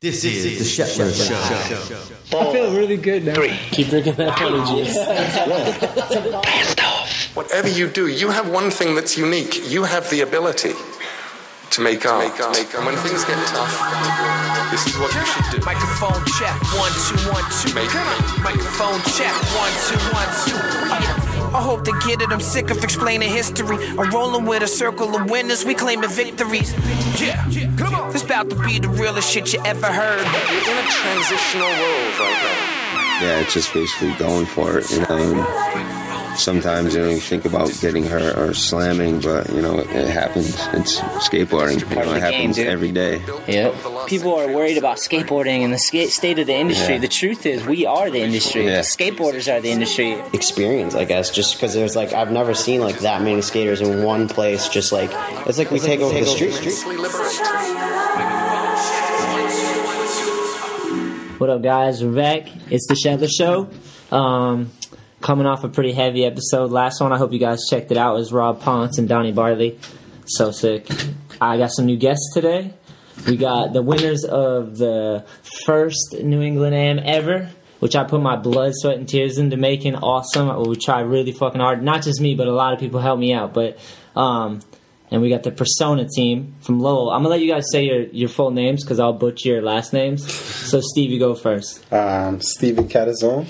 This is the Shetler Show. show. show. I feel really good now. Three. Keep drinking that energy. Whatever you do, you have one thing that's unique. You have the ability to make art. And when things get tough, this is what you should do. Microphone check, one, two, one, two. Make Come on. Microphone check, one, two, one, two. Yeah. I hope to get it. I'm sick of explaining history. I'm rolling with a circle of winners. We claiming victories. Yeah, come on. This about to be the realest shit you ever heard. We're in a transitional world right now. yeah, it's just basically going for it. You know, and sometimes you know you think about getting hurt or slamming, but you know it happens. It's skateboarding. You know, it happens dude. every day. Yep. People are worried about skateboarding and the skate state of the industry. Yeah. The truth is, we are the industry. Yeah. Skateboarders are the industry. experience, I guess, just because there's like I've never seen like that many skaters in one place. Just like it's like we take over the street. Immensely liberating. What up, guys? We're back. It's the Shetler Show. Um, coming off a pretty heavy episode. Last one, I hope you guys checked it out. Is Rob Ponce and Donny Barley. So sick. I got some new guests today. We got the winners of the first New England Am ever, which I put my blood, sweat, and tears into making awesome. We tried really fucking hard. Not just me, but a lot of people helped me out. But um, and we got the Persona team from Lowell. I'm gonna let you guys say your, your full names because I'll butcher your last names. So Steve, you go first. Um, Steven Catazone.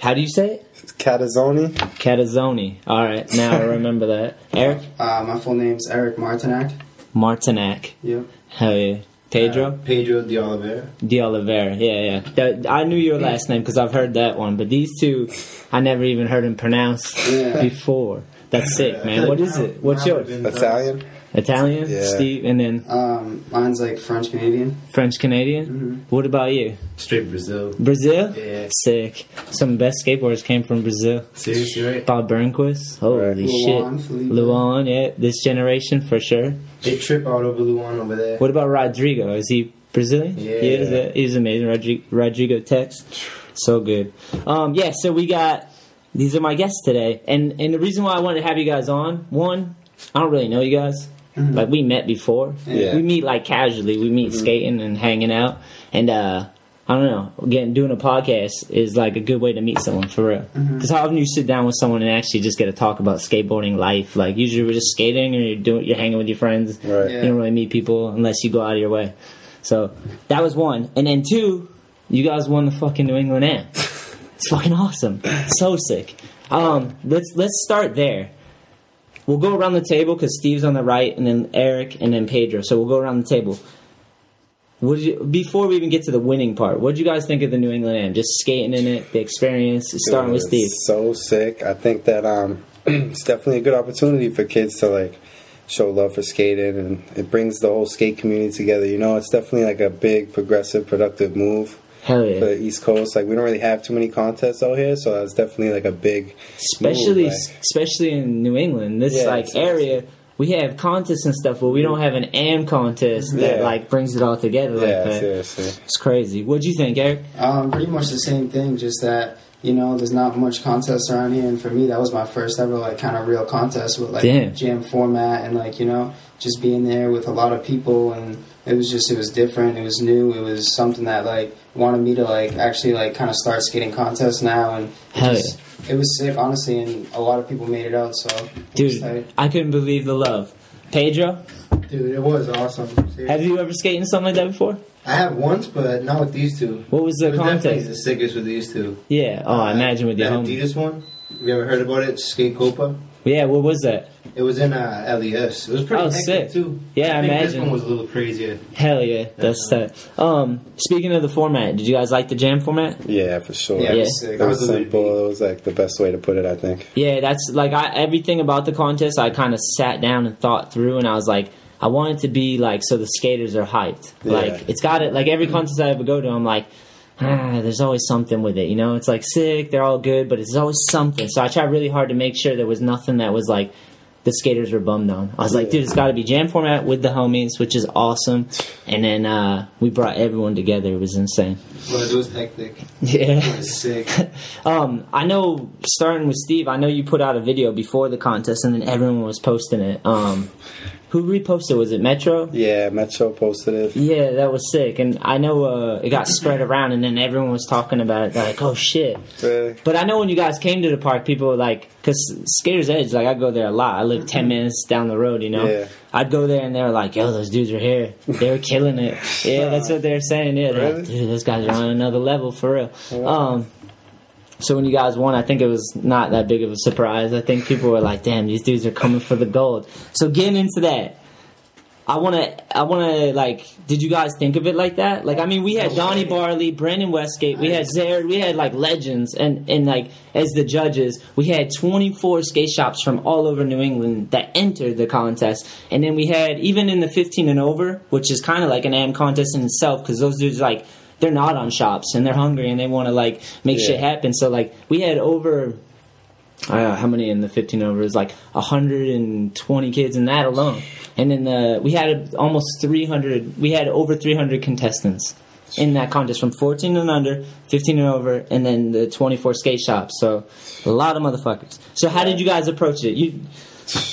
How do you say it? Catazoni. Catazzoni. All right, now I remember that. Eric Uh, my full name's Eric Martinac. Martinac. Yep. Hell yeah. Pedro Pedro de Oliveira. De Oliveira. Yeah, yeah. That, I knew your last name because I've heard that one, but these two, I never even heard him pronounced Yeah. before. That's sick, man. What is it? What's yours? Italian. Italian, Yeah. Steve, and then Um, mine's like French Canadian. French Canadian. Mm-hmm. What about you? Straight Brazil. Brazil. Yeah. Sick. Some best skateboarders came from Brazil. Seriously, right? Bob Burnquist. Holy Right. Luan, shit. Felipe. Luan, yeah. This generation for sure. They trip out over Luan over there. What about Rodrigo? Is he Brazilian? Yeah. He is. uh, He's amazing. Rodrigo, Rodrigo Tex. So good. Um, yeah, so we got, these are my guests today. And, and the reason why I wanted to have you guys on, one, I don't really know you guys. Like, we met before. Yeah. We meet, like, casually. We meet skating and hanging out. And, uh, I don't know. Again, doing a podcast is like a good way to meet someone for real. Because how often you sit down with someone and actually just get to talk about skateboarding life? Like usually we're just skating or you're doing, you're hanging with your friends. Right. You don't really meet people unless you go out of your way. So that was one. And then two, you guys won the fucking New England Am. It's fucking awesome. So sick. Um, let's let's start there. We'll go around the table because Steve's on the right, and then Eric, and then Pedro. So we'll go around the table. What did you, before we even get to the winning part, what did you guys think of the New England Am? Just skating in it, the experience, starting with Steve. So sick. I think that um, it's definitely a good opportunity for kids to like show love for skating, and it brings the whole skate community together. You know, it's definitely like a big, progressive, productive move Hell for yeah! the East Coast. Like we don't really have too many contests out here, so that's definitely like a big, Especially, move, like- especially in New England, this Yeah, like seriously. area. We have contests and stuff, but we don't have an AM contest that Yeah. like brings it all together like yeah, that. seriously. It's crazy. What do you think, Eric? Um, pretty much the same thing, just that you know, there's not much contest around here, and for me, that was my first ever like kind of real contest with like Damn. jam format and like you know, just being there with a lot of people, and it was just it was different, it was new, it was something that like wanted me to like actually like kind of start skating contests now, and it, Hell just, it was sick, honestly, and a lot of people made it out, so Dude. I couldn't believe the love. Pedro, Dude, it was awesome. have you ever skated in something like that before? I have once, but not with these two. What was the It was definitely contest? the sickest with these two. Yeah. Oh, I Uh, imagine with your that home. Adidas one. Have you ever heard about it? Skate Copa. Yeah. What was that? It was in uh, LES. It was pretty Oh, hectic sick. too. Yeah, I I imagine. this one was a little crazier. Hell yeah, that's that. Um, speaking of the format, did you guys like the jam format? Yeah, for sure. Yeah, it Yeah. was sick. It That was was a simple. It was like the best way to put it, I think. Yeah, that's like I everything about the contest. I kind of sat down and thought through, and I was like, I want it to be like so the skaters are hyped. Yeah. Like it's got it. Like every contest I ever go to, I'm like. Ah, there's always something with it, you know. It's like sick, they're all good, but it's always something. So I tried really hard to make sure there was nothing that was like the skaters were bummed on. I was like, dude, it's got to be jam format with the homies, which is awesome. And then uh, we brought everyone together. It was insane. But it was hectic. Yeah. It was sick. Um, I know, starting with Steve, I know you put out a video before the contest, and then everyone was posting it. Um, who reposted? Was it Metro? Yeah, Metro posted it. Yeah, that was sick, and I know uh, it got spread around, and then everyone was talking about it. They're like, "Oh shit!" Really? But I know when you guys came to the park, people were like, "Cause Skaters Edge, like I go there a lot. I live ten minutes down the road, you know. Yeah. I'd go there, and they were like, "Yo, those dudes are here. They were killing it." Yeah, that's what they were saying. Yeah, they're like, dude, those guys are on another level for real. Um, so when you guys won, I think it was not that big of a surprise. I think people were like, "Damn, these dudes are coming for the gold." So getting into that, I want to, I want to, like, did you guys think of it like that? Like, I mean, we had Donny Barley, Brandon Westgate, we had Zered, we had like legends, and and like as the judges, we had 24 skate shops from all over New England that entered the contest, and then we had even in the 15 and over, which is kind of like an AM contest in itself, because those dudes like they're not on shops and they're hungry and they want to like make Yeah. shit happen. So like we had over uh, how many in the 15 over? Was like 120 kids in that alone. And then the, we had almost 300, we had over 300 contestants in that contest from 14 and under, 15 and over, and then the 24 skate shops. So a lot of motherfuckers. So how did you guys approach it? You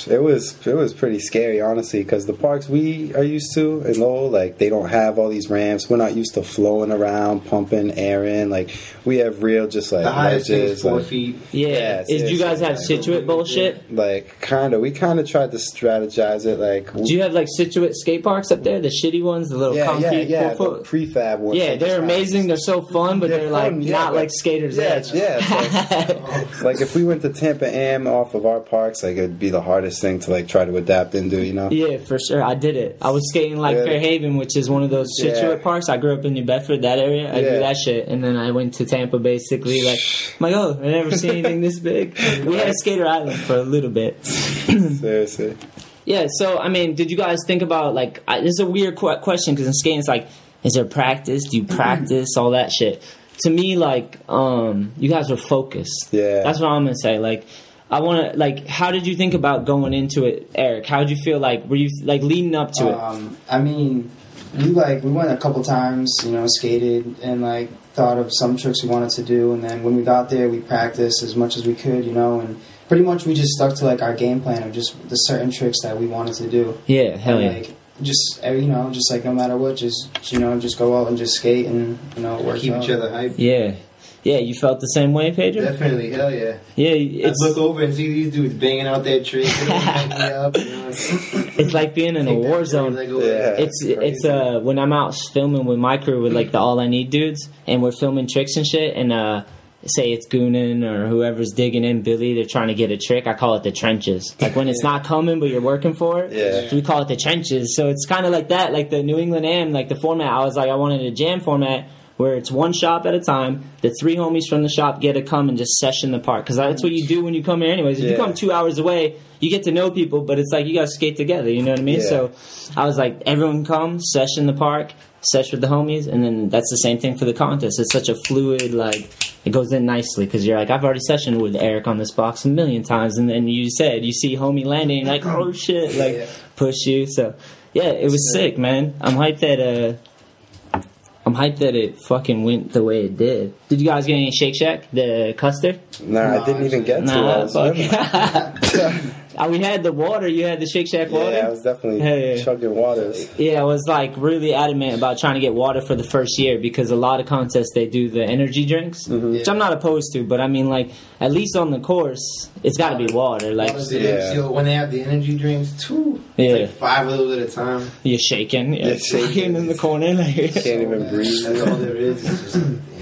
It was it was pretty scary, honestly, because the parks we are used to in Lowell, like they don't have all these ramps. We're not used to flowing around, pumping air in. Like we have real, just like The highest thing ledges, is four like, feet. yeah. Yeah, Is you guys have seriously. Situate bullshit? like kind of. We kind of tried to strategize it, like Do you have like Situate skate parks up there? The shitty ones, the little yeah, yeah, concrete yeah, four the foot. prefab ones. Yeah, they're just amazing. They're so fun, but They're they're, fun, like yeah, not but- like skaters' Yeah, edge. yeah. It's like, like if we went to Tampa Am off of our parks, like it'd be the hardest thing to like try to adapt into, you know? Yeah, for sure. I did it. I was skating like Yeah. Fairhaven, which is one of those Yeah. Situate parks. I grew up in New Bedford, that area. I Yeah. do that shit, and then I went to Tampa, basically. Like, I'm like, oh, I never seen anything this big. We had a Skater Island for a little bit. Seriously. Yeah. So, I mean, did you guys think about like? I, this is a weird qu- question because in skating, it's like, is there practice? Do you practice all that shit? To me, like, um, you guys were focused. Yeah. That's what I'm gonna say. Like, I want to like. How did you think about going into it, Eric? How did you feel like? Were you like leading up to it? Um, I mean, we like we went a couple times, you know, skated and like thought of some tricks we wanted to do, and then when we got there, we practiced as much as we could, you know, and pretty much we just stuck to like our game plan of just the certain tricks that we wanted to do. Yeah, hell And, yeah. Like, just uh, you know, just like no matter what, just you know, just go out and just skate and you know work Keep out. each other hyped. Yeah, yeah. You felt the same way, Pedro. Definitely, hell yeah. Yeah, I it's look over and see these dudes banging out that trick. and they hype me up, you know, it's like being in a war zone. like, oh, Yeah. It's it's uh when I'm out filming with my crew with like the All I Need dudes, and we're filming tricks and shit, and uh. Say it's Goonin or whoever's digging in Billy, they're trying to get a trick. I call it the trenches. Like when it's not coming, but you're working for it. Yeah. we call it the trenches. So it's kind of like that, like the New England Am, like the format. I was like, I wanted a jam format where it's one shop at a time. The three homies from the shop get to come and just session the park because that's what you do when you come here, anyways. If you come two hours away, you get to know people, but it's like you gotta skate together. You know what I mean? Yeah. So I was like, everyone come, session the park, session with the homies, and then that's the same thing for the contest. It's such a fluid, like it goes in nicely because you're like, I've already sessioned with Eric on this box a million times, and then you said you see homie landing, like, oh shit, like push you. So yeah, it was sick, man. I'm hyped that uh. I'm hyped that it fucking went the way it did. Did you guys get any Shake Shack, the custard? Nah, I didn't even get to. it. Nah, was fuck. swimming. Uh, Oh, we had the water. You had the Shake Shack water. yeah, I was definitely Hey. chugging waters. Yeah, I was like really adamant about trying to get water for the first year because a lot of contests they do the energy drinks, mm-hmm. which I'm not opposed to. But I mean, like at least on the course, it's got to be water. Like Honestly, Yeah. yo, when they have the energy drinks, two, Yeah. like five of those at a time. you're shaking, you're You're shaking. shaking in the corner. Like, you Can't even breathe. That's all there is.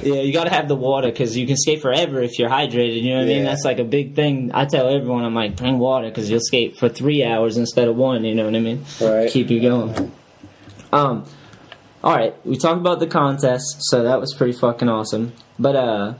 It's just, yeah, you got to have the water because you can skate forever if you're hydrated. You know what I mean? That's like a big thing. I tell everyone, I'm like, bring water because you'll skate for three hours instead of one. You know what I mean? Right. Keep you going. Um, all right, we talked about the contest, so that was pretty fucking awesome. But uh,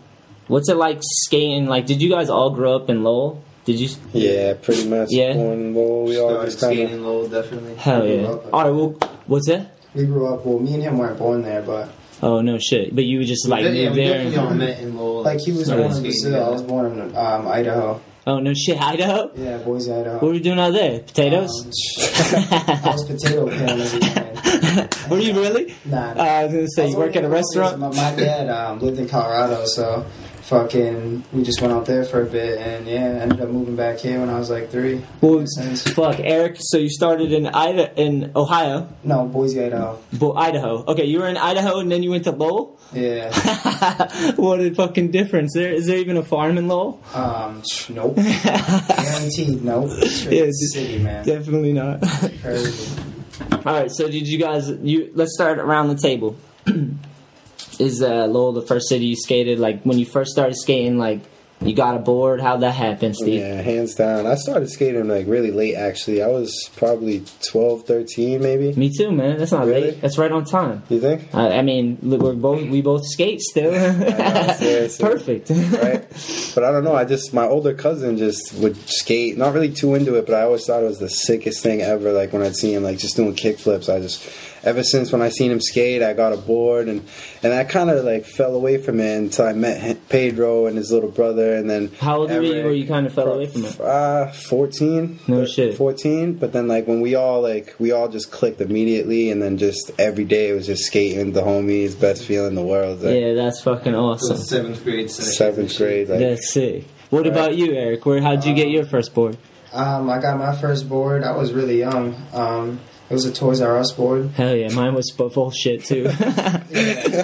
what's it like skating? Like, did you guys all grow up in Lowell? Did you? Yeah, pretty much. Yeah. Born Lowell, we all started just kind skating of. low, definitely. Hell yeah! All right, well, what's it? We grew up. Well, me and him weren't born there, but Oh no shit! But you just like yeah, moved there. definitely all And, met in Lowell. like he was started born in skating Brazil. I was together. born in um, Idaho. oh no shit! Idaho. Yeah, Boise, Idaho. What were you doing out there? Potatoes. Um, I was potato peeling every day. Were you really? Nah. Uh, I was gonna say you work at a restaurant. My, my dad um, lived in Colorado, so fucking we just went out there for a bit, and yeah, ended up moving back here when I was like three. Well, fuck, Eric. So you started in Ida in Ohio, No, Boise, Idaho. Bo- Idaho. Okay, you were in Idaho and then you went to Lowell. Yeah. what a fucking difference! There is there even a farm in Lowell? Um. Nope. Guaranteed. Nope. Yeah, city, man. Definitely not. Crazy. All right, so did you guys? You let's start around the table. Is uh, Lowell the first city you skated? Like when you first started skating, like you got a board. How'd that happen, Steve? Yeah, hands down. I started skating like really late actually. I was probably 12, 13 maybe. Me too, man. That's not Really? late. That's right on time. You think? I, I mean, we're both we both skate still. seriously. Perfect. right? But I don't know. I just my older cousin just would skate. Not really too into it, but I always thought it was the sickest thing ever. Like when I'd see him like just doing kick flips, I just ever since when I seen him skate, I got a board and and I kind of like fell away from it until I met Pedro and his little brother, and then How old were you where you kind of fell away from it? Uh, 14. No shit. 14. But then, like, when we all, like, we all just clicked immediately, and then just every day it was just skating the homies, best feeling in the world. Like, Yeah, that's fucking awesome. Seventh grade. session. Seventh grade. Like, That's sick. What about you, Eric? Where how'd you get your first board? Um. I got my first board. I was really young. Um. It was a Toys R Us board. Hell yeah, mine was bu- bullshit too.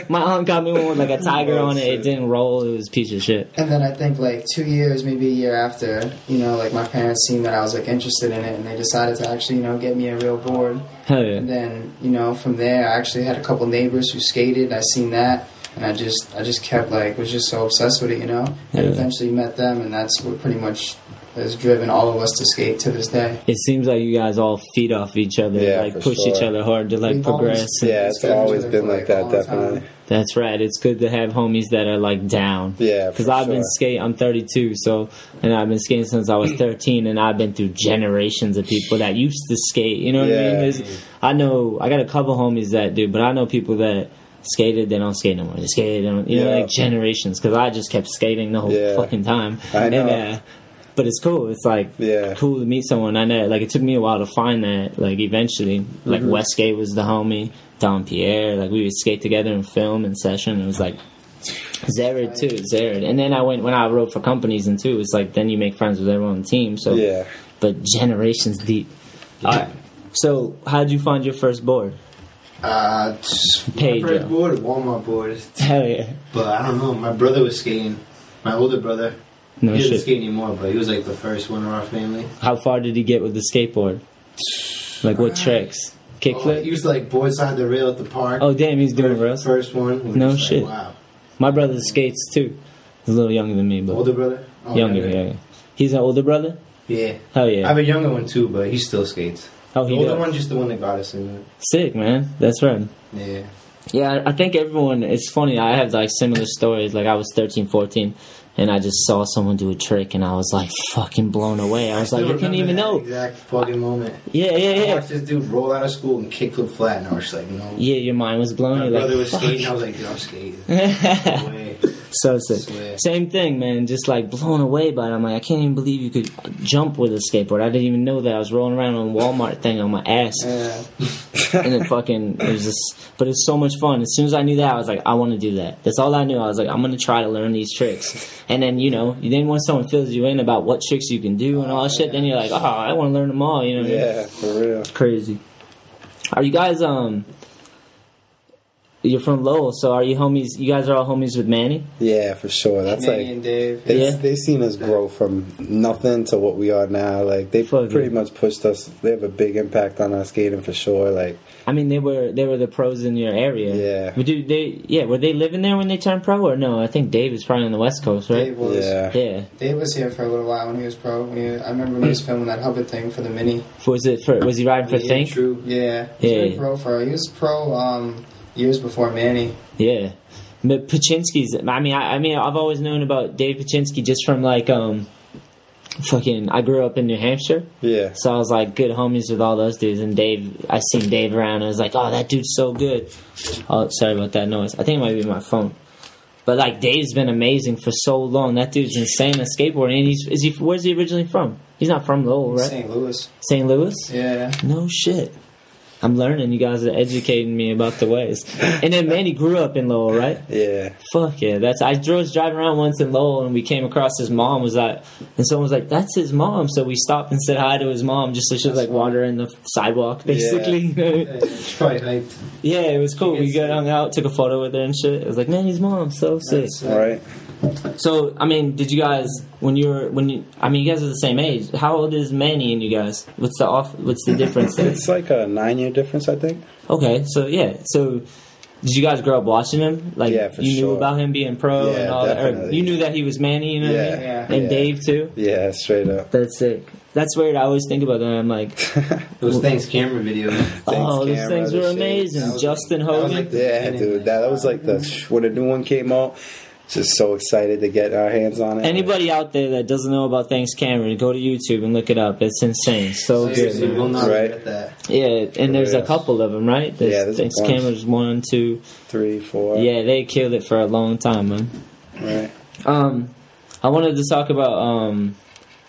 My aunt got me one with like a tiger on it. It didn't roll. It was a piece of shit. And then I think like two years, maybe a year after, you know, like my parents seen that I was like interested in it, and they decided to actually, you know, get me a real board. Hell yeah. And then, you know, from there, I actually had a couple neighbors who skated. I seen that, and I just, I just kept like, was just so obsessed with it, you know. And Yeah. eventually met them, and that's what pretty much has driven all of us to skate to this day. It seems like you guys all feed off each other, Yeah, like for push each other hard to like We've progress. and- yeah, it's always been other like that, like, time. definitely. That's right. It's good to have homies that are like down. Yeah, Because I've been sure. skating. I'm 32, so and I've been skating since I was 13, and I've been through generations of people that used to skate. You know what I mean? There's, I know I got a couple homies that do, but I know people that skated. They don't skate no more. They skated. They don't, you know, like generations. Because I just kept skating the whole Yeah. fucking time. I know. And, uh, but it's cool. It's like Yeah. cool to meet someone. I know. Like it took me a while to find that. Like eventually, like Mm-hmm. Westgate was the homie. Don Pierre. Like we would skate together and film and session. It was like Zered too, Zered. And then I went when I wrote for companies and too. It's like then you make friends with everyone on the team. So Yeah. but generations deep. All right. So how did you find your first board? Uh, my Pedro. first board, Walmart board. Hell yeah. But I don't know. My brother was skating. My older brother. No he doesn't shit. skate anymore, but he was like the first one in our family. How far did he get with the skateboard? Like what uh, tricks? Oh, he was like board side the rail at the park. Oh damn, he's doing first, rails. First one. No just like, shit. wow. My brother skates too. He's a little younger than me, but Older brother. Oh, younger. Yeah, yeah. He's an older brother. Yeah. Hell yeah. I have a younger one too, but he still skates. Oh, The older does. one, just the one that got us in it. Sick man. That's right. Yeah. Yeah, I- I think everyone. It's funny. I have like similar stories. Like I was 13, 14, and I just saw someone do a trick, and I was like fucking blown away. I was like, still I couldn't even know. Exact fucking moment. Yeah, yeah, I yeah. watched this dude roll out of school and kickflip flat, and I was just like, no. Yeah, your mind was blown. My You're brother like, was fuck. skating. I was like, dude, I'm skating. No way. So sick. Swear. Same thing, man. Just like blown away by it. I'm like, I can't even believe you could jump with a skateboard. I didn't even know that. I was rolling around on Walmart thing on my ass, Yeah. and then fucking it was just. But it's so much fun. As soon as I knew that, I was like, I want to do that. That's all I knew. I was like, I'm gonna try to learn these tricks. And then you know, then when someone fills you in about what tricks you can do and all that shit, then you're like, oh, I want to learn them all. You know? What I mean? Yeah, for real. Crazy. Are you guys um? You're from Lowell, so are you homies? You guys are all homies with Manny. Yeah, for sure. That's Manny like and Dave. they Yeah. they seen us grow from nothing to what we are now. Like they Fuck pretty yeah. much pushed us. They have a big impact on our skating for sure. Like I mean, they were they were the pros in your area. Yeah. But do they? Yeah. Were they living there when they turned pro, or no? I think Dave was probably on the West Coast, right? Dave was. yeah, Yeah. Dave was here for a little while when he was pro. When he, I remember when he was filming that Hubbard thing for the mini. Was it for? Was he riding for Yeah, Think? True. Yeah, he's Yeah. been pro for. He was pro um, years before Manny. Yeah. But Bachinsky's. I mean, I, I mean, I've always known about Dave Bachinsky just from like um, fucking. I grew up in New Hampshire. yeah. So I was like good homies with all those dudes, and Dave. I seen Dave around. and I was like, oh, that dude's so good. Oh, sorry about that noise. I think it might be my phone. But like Dave's been amazing for so long. That dude's insane at skateboarding. And he's is he? Where's he originally from? He's not from Lowell, right? St. Louis. St. Louis. Yeah. No shit. I'm learning. You guys are educating me about the ways. And then Manny grew up in Lowell, right? Yeah. Fuck yeah, that's. I was driving around once in Lowell, and we came across his mom. Was like, and someone was like, "That's his mom." So we stopped and said hi to his mom, just so she was like watering the sidewalk, basically. It's probably hyped. Yeah, it was cool. We got hung out, took a photo with her and shit. It was like, man, his mom, so sick. That's Right. So, I mean, did you guys when you were when you? I mean, you guys are the same age. How old is Manny and you guys? What's the off? What's the difference? there? It's like a nine year difference, I think. okay, so yeah, so. Did you guys grow up watching him? Like Yeah, for you knew about him being pro Yeah, and all that. Or you knew that he was Manny, you know what I mean? Yeah, And yeah. Dave too. Yeah, straight up. That's sick. That's weird. I always think about that. I'm like, Those Thanks Cameron videos. oh, those things were amazing. Was Justin like- Hogan. like the Yeah, dude. That, that was like the when the new one came out. Just so excited to get our hands on it. Anybody out there that doesn't know about Thanks Cameron, go to YouTube and look it up. It's insane. So good. Seriously, man. we'll not Right. regret that. Yeah, and there's a couple of them, right? There's Yeah, there's a Thanks bunch. Cameron's one, two. Three, four. Yeah, they killed it for a long time, man. Right. Um, I wanted to talk about um,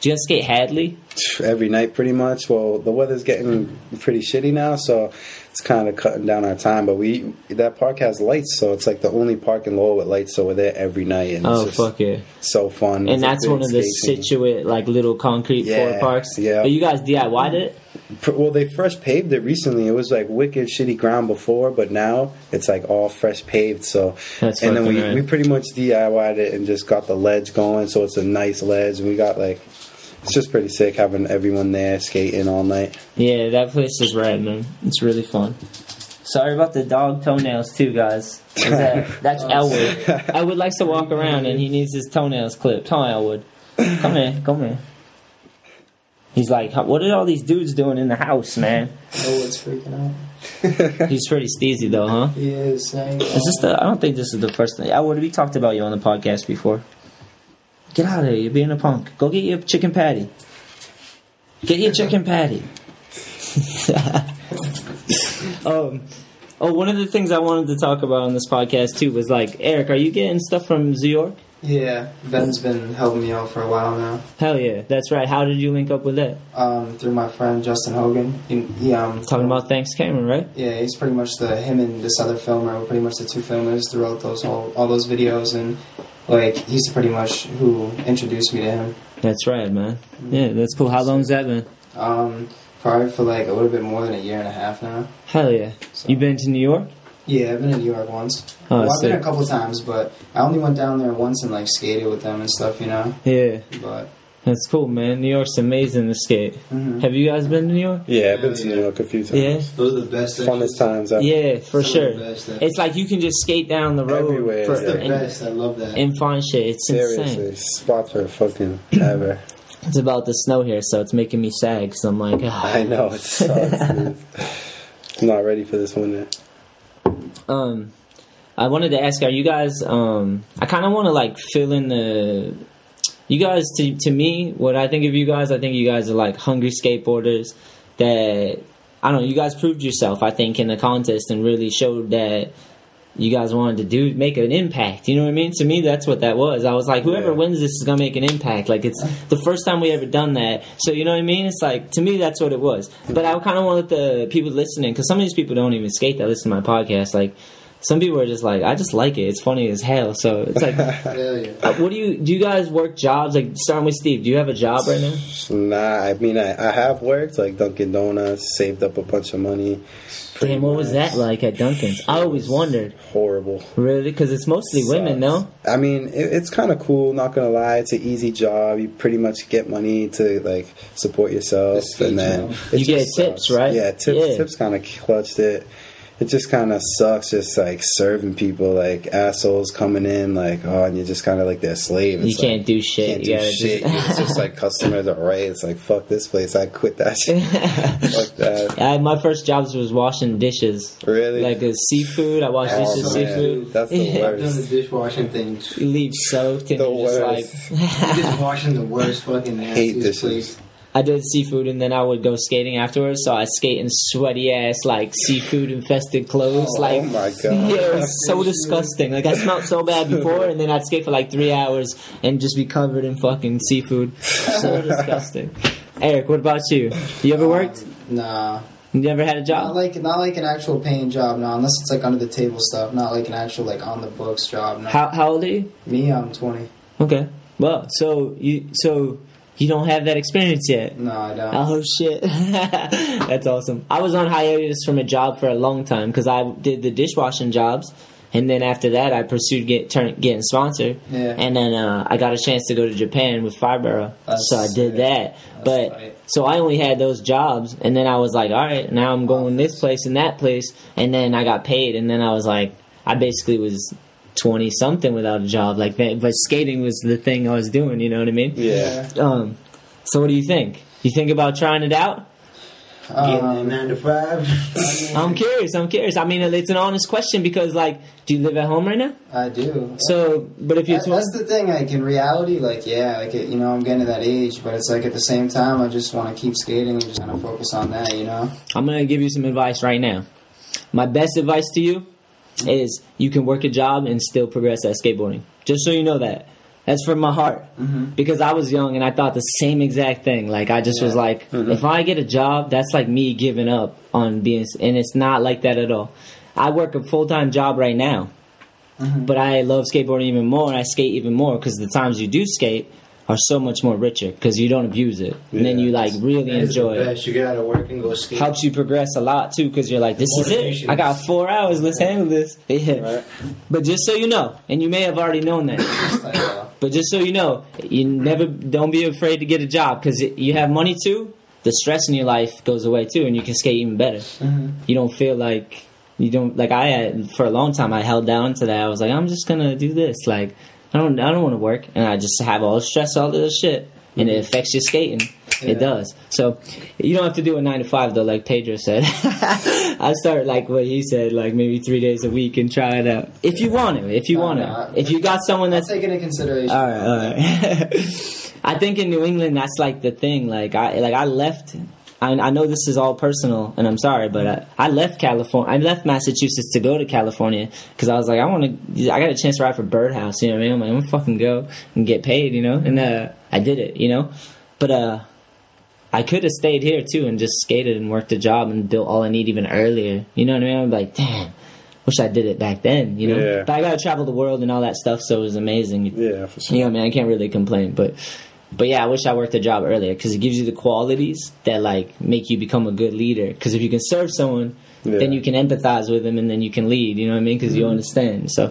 do you guys skate Hadley? Every night, pretty much. Well, the weather's getting pretty shitty now, so it's kind of cutting down our time. But we that park has lights, so it's like the only park in Lowell with lights. So we're there every night, and Oh it's fuck yeah! so fun. And It's that's one of the. Situate like little concrete floor parks. yeah. But you guys DIY'd it? Well, they first paved it recently. It was like wicked shitty ground before, but now it's like all fresh paved. So, That's and then we, rad. we pretty much DIY'd it and just got the ledge going. So it's a nice ledge, and we got like it's just pretty sick having everyone there skating all night. Yeah, that place is rad, man. It's really fun. Sorry about the dog toenails too, guys. That- that's oh, Elwood. Elwood likes to walk around and he needs his toenails clipped. Huh, Elwood? Come here, come here. He's like, what are all these dudes doing in the house, man? Oh, it's freaking out. He's pretty steezy though, huh? He is. Is this the? I don't think this is the first thing. Elwood, we talked about you on the podcast before. Get out of here! You're being a punk. Go get your chicken patty. Get your chicken patty. um, oh, one of the things I wanted to talk about on this podcast too was like, Eric, are you getting stuff from New York? Yeah, Ben's been helping me out for a while now. Hell yeah, that's right. How did you link up with that? Um, through my friend Justin Hogan. He, he um Talking about Thanks Cameron, right? Yeah, he's pretty much the him and this other filmer were pretty much the two filmers throughout those all, all those videos, and like he's pretty much who introduced me to him. That's right, man. Yeah, that's cool. How long's that been? Um, probably for like a little bit more than a year and a half now. Hell yeah. You been to New York? Yeah, I've been to New York once. Oh, well, I've been a couple times, but I only went down there once and like skated with them and stuff, you know. Yeah. But That's cool, man. New York's amazing to skate. Mhm. Have you guys been to New York? Yeah, I've been to New York a few times. Yeah. Those are the best. Funnest times. ever. Yeah, for Some sure. the best, It's like you can just skate down the road Everywhere, for, yeah. It's the and, best. I love that. and find shit. It's Seriously, insane. spots are fucking ever. It's about the snow here, so it's making me sad because I'm like, ah. I know it sucks. I'm not ready for this winter. um, I wanted to ask, are you guys? Um, I kind of want to like fill in the. You guys, to to me, what I think of you guys, I think you guys are like hungry skateboarders that I don't know. You guys proved yourself, I think, in the contest and really showed that you guys wanted to do make an impact. You know what I mean? To me, that's what that was. I was like, whoever Yeah. wins this is gonna make an impact. Like it's the first time we ever done that. So you know what I mean? It's like to me, that's what it was. But I kind of wanted the people listening because some of these people don't even skate that listen to my podcast. Like some people are just like, I just like it. It's funny as hell. So it's like, Hell yeah. uh, what do you do? You guys work jobs? Like starting with Steve, do you have a job right now? Nah, I mean, I, I have worked like Dunkin' Donuts, saved up a bunch of money. Damn, what was that like at Dunkin's? I always wondered. Horrible. Really? Because it's mostly women, no? I mean, it, it's kind of cool. Not gonna lie, it's an easy job. You pretty much get money to like support yourself, The and then You get just tips, right? Yeah, tips. Yeah. Tips kind of clutched it. It just kind of sucks, just like serving people like assholes coming in, like oh, and you're just kind of like their slave. You It's like, can't do shit. Can't you do gotta shit. just. it's just like customers are right. It's like fuck this place. I quit that shit. fuck that. I, my first jobs was washing dishes, Really? like a seafood. I washed Oh, dishes, man. seafood. That's the Yeah. I've done the worst. dishwashing thing. You leave soaked and The you're just worst. like. Dishwashing the worst fucking Hate nastiest dishes. place. I did seafood and then I would go skating afterwards. So I skate in sweaty ass like seafood infested clothes. Oh, like my God. yeah, it was so disgusting. Like I smelled so bad before, and then I'd skate for like three hours and just be covered in fucking seafood. So disgusting. Eric, what about you? You ever worked? Um, nah, You never had a Not job? like not like an actual paying job, no. Unless it's like under the table stuff. Not like an actual like on the books job. No. How how old are you? Me, I'm 20. Okay. Well, so you so you don't have that experience yet. No, I don't. Oh shit, that's awesome. I was on hiatus from a job for a long time because I did the dishwashing jobs, and then after that I pursued get turn, getting sponsored. Yeah. And then uh, I got a chance to go to Japan with That's so I did that. but tight. so I only had those jobs, and then I was like, all right, now I'm going this place and that place, and then I got paid, and then I was like, I basically was. 20 something without a job like that but skating was the thing I was doing you know what I mean Yeah. um so what do you think you think about trying it out Getting Um, that nine to five. I'm curious. I'm curious. I mean, it's an honest question because, like, do you live at home right now? I do. So, but if you're That- tw- that's the thing. Like in reality, like yeah, like it, you know, I'm getting to that age, but it's like at the same time, I just want to keep skating and just kind of focus on that. You know. I'm gonna give you some advice right now. My best advice to you Mm-hmm. is you can work a job and still progress at skateboarding. Just so you know that. That's from my heart. Mm-hmm. Because I was young and I thought the same exact thing. Like I just was Yeah. like, mm-hmm. if I get a job, that's like me giving up on being. And it's not like that at all. I work a full time job right now, but I love skateboarding even more. and I skate even more because the times you do skate are so much more richer because you don't abuse it. And then you like really enjoy the it. best. You get out of work and go skate. helps you progress a lot too because you're like this is it. I got four hours. Let's handle this. Yeah. Right. but just so you know and you may have already known that. Just like, uh, but just so you know you never don't be afraid to get a job because you have money too. The stress in your life goes away too and you can skate even better. You don't feel like you don't like i had for a long time i held down to that. I was like i'm just gonna do this. Like i don't i don't want to work and i just have all the stress all this shit and it mm-hmm. affects your skating Yeah. it does so you don't have to do a nine to five though like pedro said i start like what he said like maybe three days a week and try it out if you want to if you No, want to if you got someone that's take it into consideration. all right, all right. I think in New England, that's like the thing. Like I, like I left. I, I know this is all personal, and I'm sorry, but I, I left California. I left Massachusetts to go to California because I was like, I want to. I got a chance to ride for Birdhouse. You know what I mean? I'm like, I'm gonna fucking go and get paid. You know, and uh, I did it. You know, but uh, I could have stayed here too and just skated and worked a job and built all I need even earlier. You know what I mean? I'm like, damn. Wish I did it back then, you know. Yeah. But I gotta travel the world and all that stuff, so it was amazing. Yeah, for sure. You know, what I mean, I can't really complain, but but yeah, I wish I worked a job earlier because it gives you the qualities that like make you become a good leader. Because if you can serve someone, then Yeah. Mm-hmm. you can empathize with them, and then you can lead. You know what I mean? Because you understand. So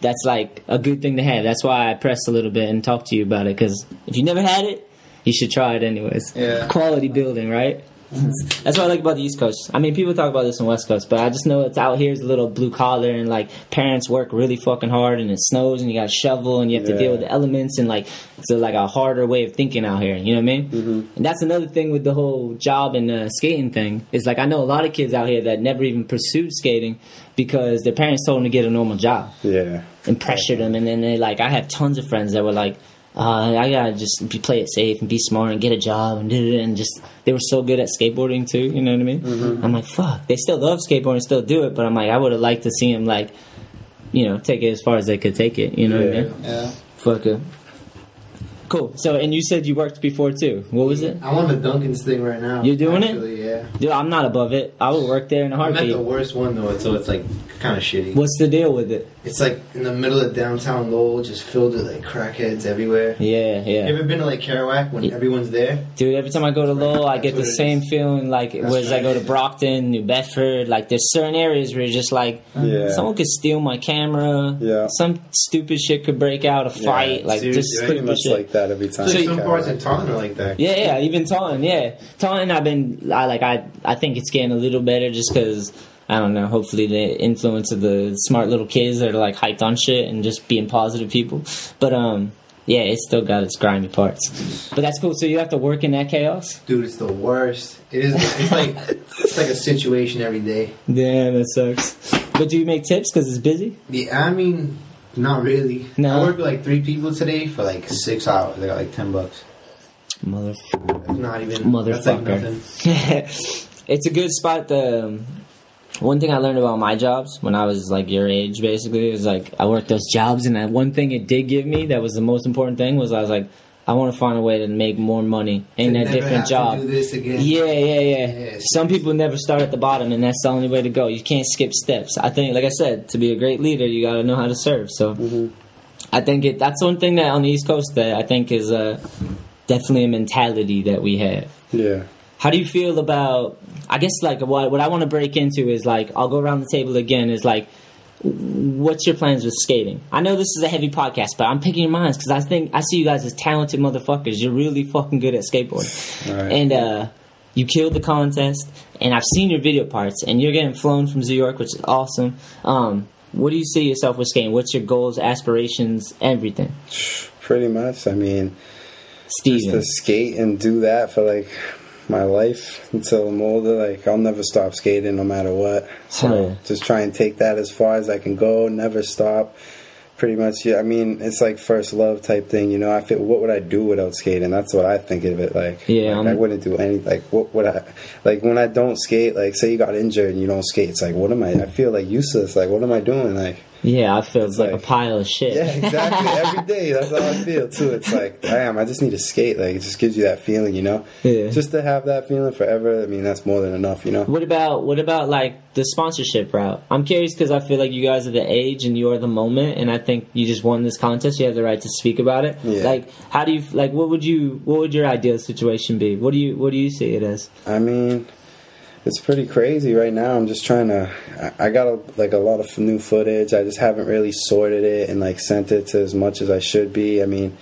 that's like a good thing to have. That's why I pressed a little bit and talked to you about it. Because if you never had it, you should try it anyways. Yeah. Quality building, right? That's what I like about the East Coast. I mean, people talk about this on West Coast, but I just know it's out here is a little blue collar and like parents work really fucking hard and it snows and you got to shovel and you have to deal with the elements and like it's a, like a harder way of thinking out here. You know what I mean? Mm-hmm. And that's another thing with the whole job and uh, skating thing is like I know a lot of kids out here that never even pursued skating because their parents told them to get a normal job Yeah. and pressured them. And then they like, I have tons of friends that were like, uh, I gotta just be, play it safe and be smart and get a job and do it. And just they were so good at skateboarding too. You know what I mean? I'm like, fuck. They still love skateboarding, still do it. But I'm like, I would have liked to see them like, you know, take it as far as they could take it. You know what I Yeah. mean? Yeah. Fuck it. Cool. So, and you said you worked before too. What was it? I'm on the Dunkin's thing right now. You're doing it? Yeah. Dude, I'm not above it. I would work there in a I'm at heartbeat. the worst one though, so it's like kind of shitty. What's the deal with it? It's like in the middle of downtown Lowell, just filled with like crackheads everywhere. Yeah, yeah. You ever been to like Kerouac when Yeah. everyone's there? Dude, every time I go to Lowell, I get the same is. feeling like That's whereas I go to. Brockton, New Bedford. Like there's certain areas where you're just like, Yeah. someone could steal my camera. Yeah. Some stupid shit could break out a fight. Yeah, like just seriously, Pretty stupid much shit. like that every time. Like So some Yeah. parts in Taunton are like that. yeah, yeah, even Taunton, yeah, Taunton. I've been, I like, I, I think it's getting a little better just because I don't know. Hopefully, the influence of the smart little kids that are like hyped on shit and just being positive people. But um, yeah, it's still got its grimy parts. But that's cool. So you have to work in that chaos. Dude, it's the worst. It is. It's like it's like a situation every day. Damn, that sucks. But do you make tips because it's busy? Yeah, I mean, not really. No. I worked with like three people today for like six hours. They got like ten bucks. Motherfucker. Not even. That's like Motherfucker. it's a good spot. The um, one thing I learned about my jobs when I was like your age, basically, is like I worked those jobs, and that one thing it did give me that was the most important thing was I was like, I want to find a way to make more money in a different job. do this again. Yeah, yeah, yeah. Some people never start at the bottom, and that's the only way to go. You can't skip steps. I think, like I said, to be a great leader, you got to know how to serve. So, Mm-hmm. I think it. That's one thing that on the East Coast that I think is uh, definitely a mentality that we have. Yeah. How do you feel about? I guess like what what I want to break into is like I'll go around the table again. Is like, what's your plans with skating? I know this is a heavy podcast, but I'm picking your minds because I think I see you guys as talented motherfuckers. You're really fucking good at skateboarding, right. and uh, you killed the contest. And I've seen your video parts, and you're getting flown from New York, which is awesome. Um, what do you see yourself with skating? What's your goals, aspirations, everything? Pretty much. I mean, Steven. just to skate and do that for like my life until I'm older. Like I'll never stop skating no matter what. So yeah. just try and take that as far as I can go. Never stop. Pretty much. Yeah. I mean, it's like first love type thing. You know, I feel. What would I do without skating? That's what I think of it. Like, Yeah, like, I wouldn't do any. Like, what would I? Like when I don't skate. Like, say you got injured and you don't skate. It's like, what am I? I feel like useless. Like, what am I doing? Like. Yeah, I feel it's like, a pile of shit. Yeah, exactly. Every day, that's how I feel too. It's like, damn, I just need to skate. Like, it just gives you that feeling, you know. Yeah. Just to have that feeling forever. I mean, that's more than enough, you know. What about what about like the sponsorship route? I'm curious because I feel like you guys are the age and you are the moment, and I think you just won this contest. You have the right to speak about it. Yeah. Like, how do you like? What would you? What would your ideal situation be? What do you? What do you see it as? I mean, it's pretty crazy right now. I'm just trying to. I got a, like a lot of new footage. I just haven't really sorted it and like sent it to as much as I should be. I mean,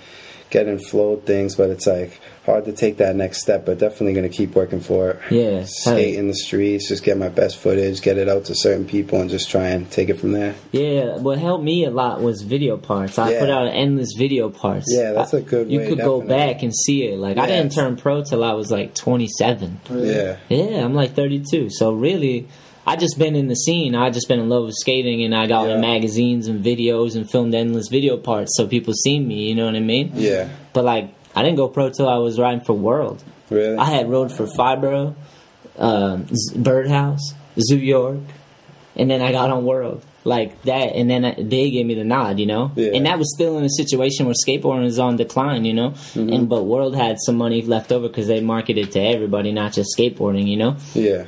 getting flowed things, but it's like hard to take that next step. But definitely gonna keep working for it. Yeah, skate in the streets, just get my best footage, get it out to certain people, and just try and take it from there. Yeah, what helped me a lot was video parts. I Yeah. put out endless video parts. Yeah, that's a good You way, could go back and see it. Like I didn't turn pro till I was like 27. Yeah. Yeah, I'm like 32. So really, I just been in the scene. I just been in love with skating, and I got Yeah. in magazines and videos and filmed endless video parts, so people seen me. You know what I mean? Yeah. But like, I didn't go pro till I was riding for World. Really? I had rode for Fibro, um, Z- Birdhouse, Zoo York, and then I got on World like that, and then I- they gave me the nod, you know. Yeah. And that was still in a situation where skateboarding was on decline, you know. Mm-hmm. And but World had some money left over because they marketed to everybody, not just skateboarding, you know. Yeah.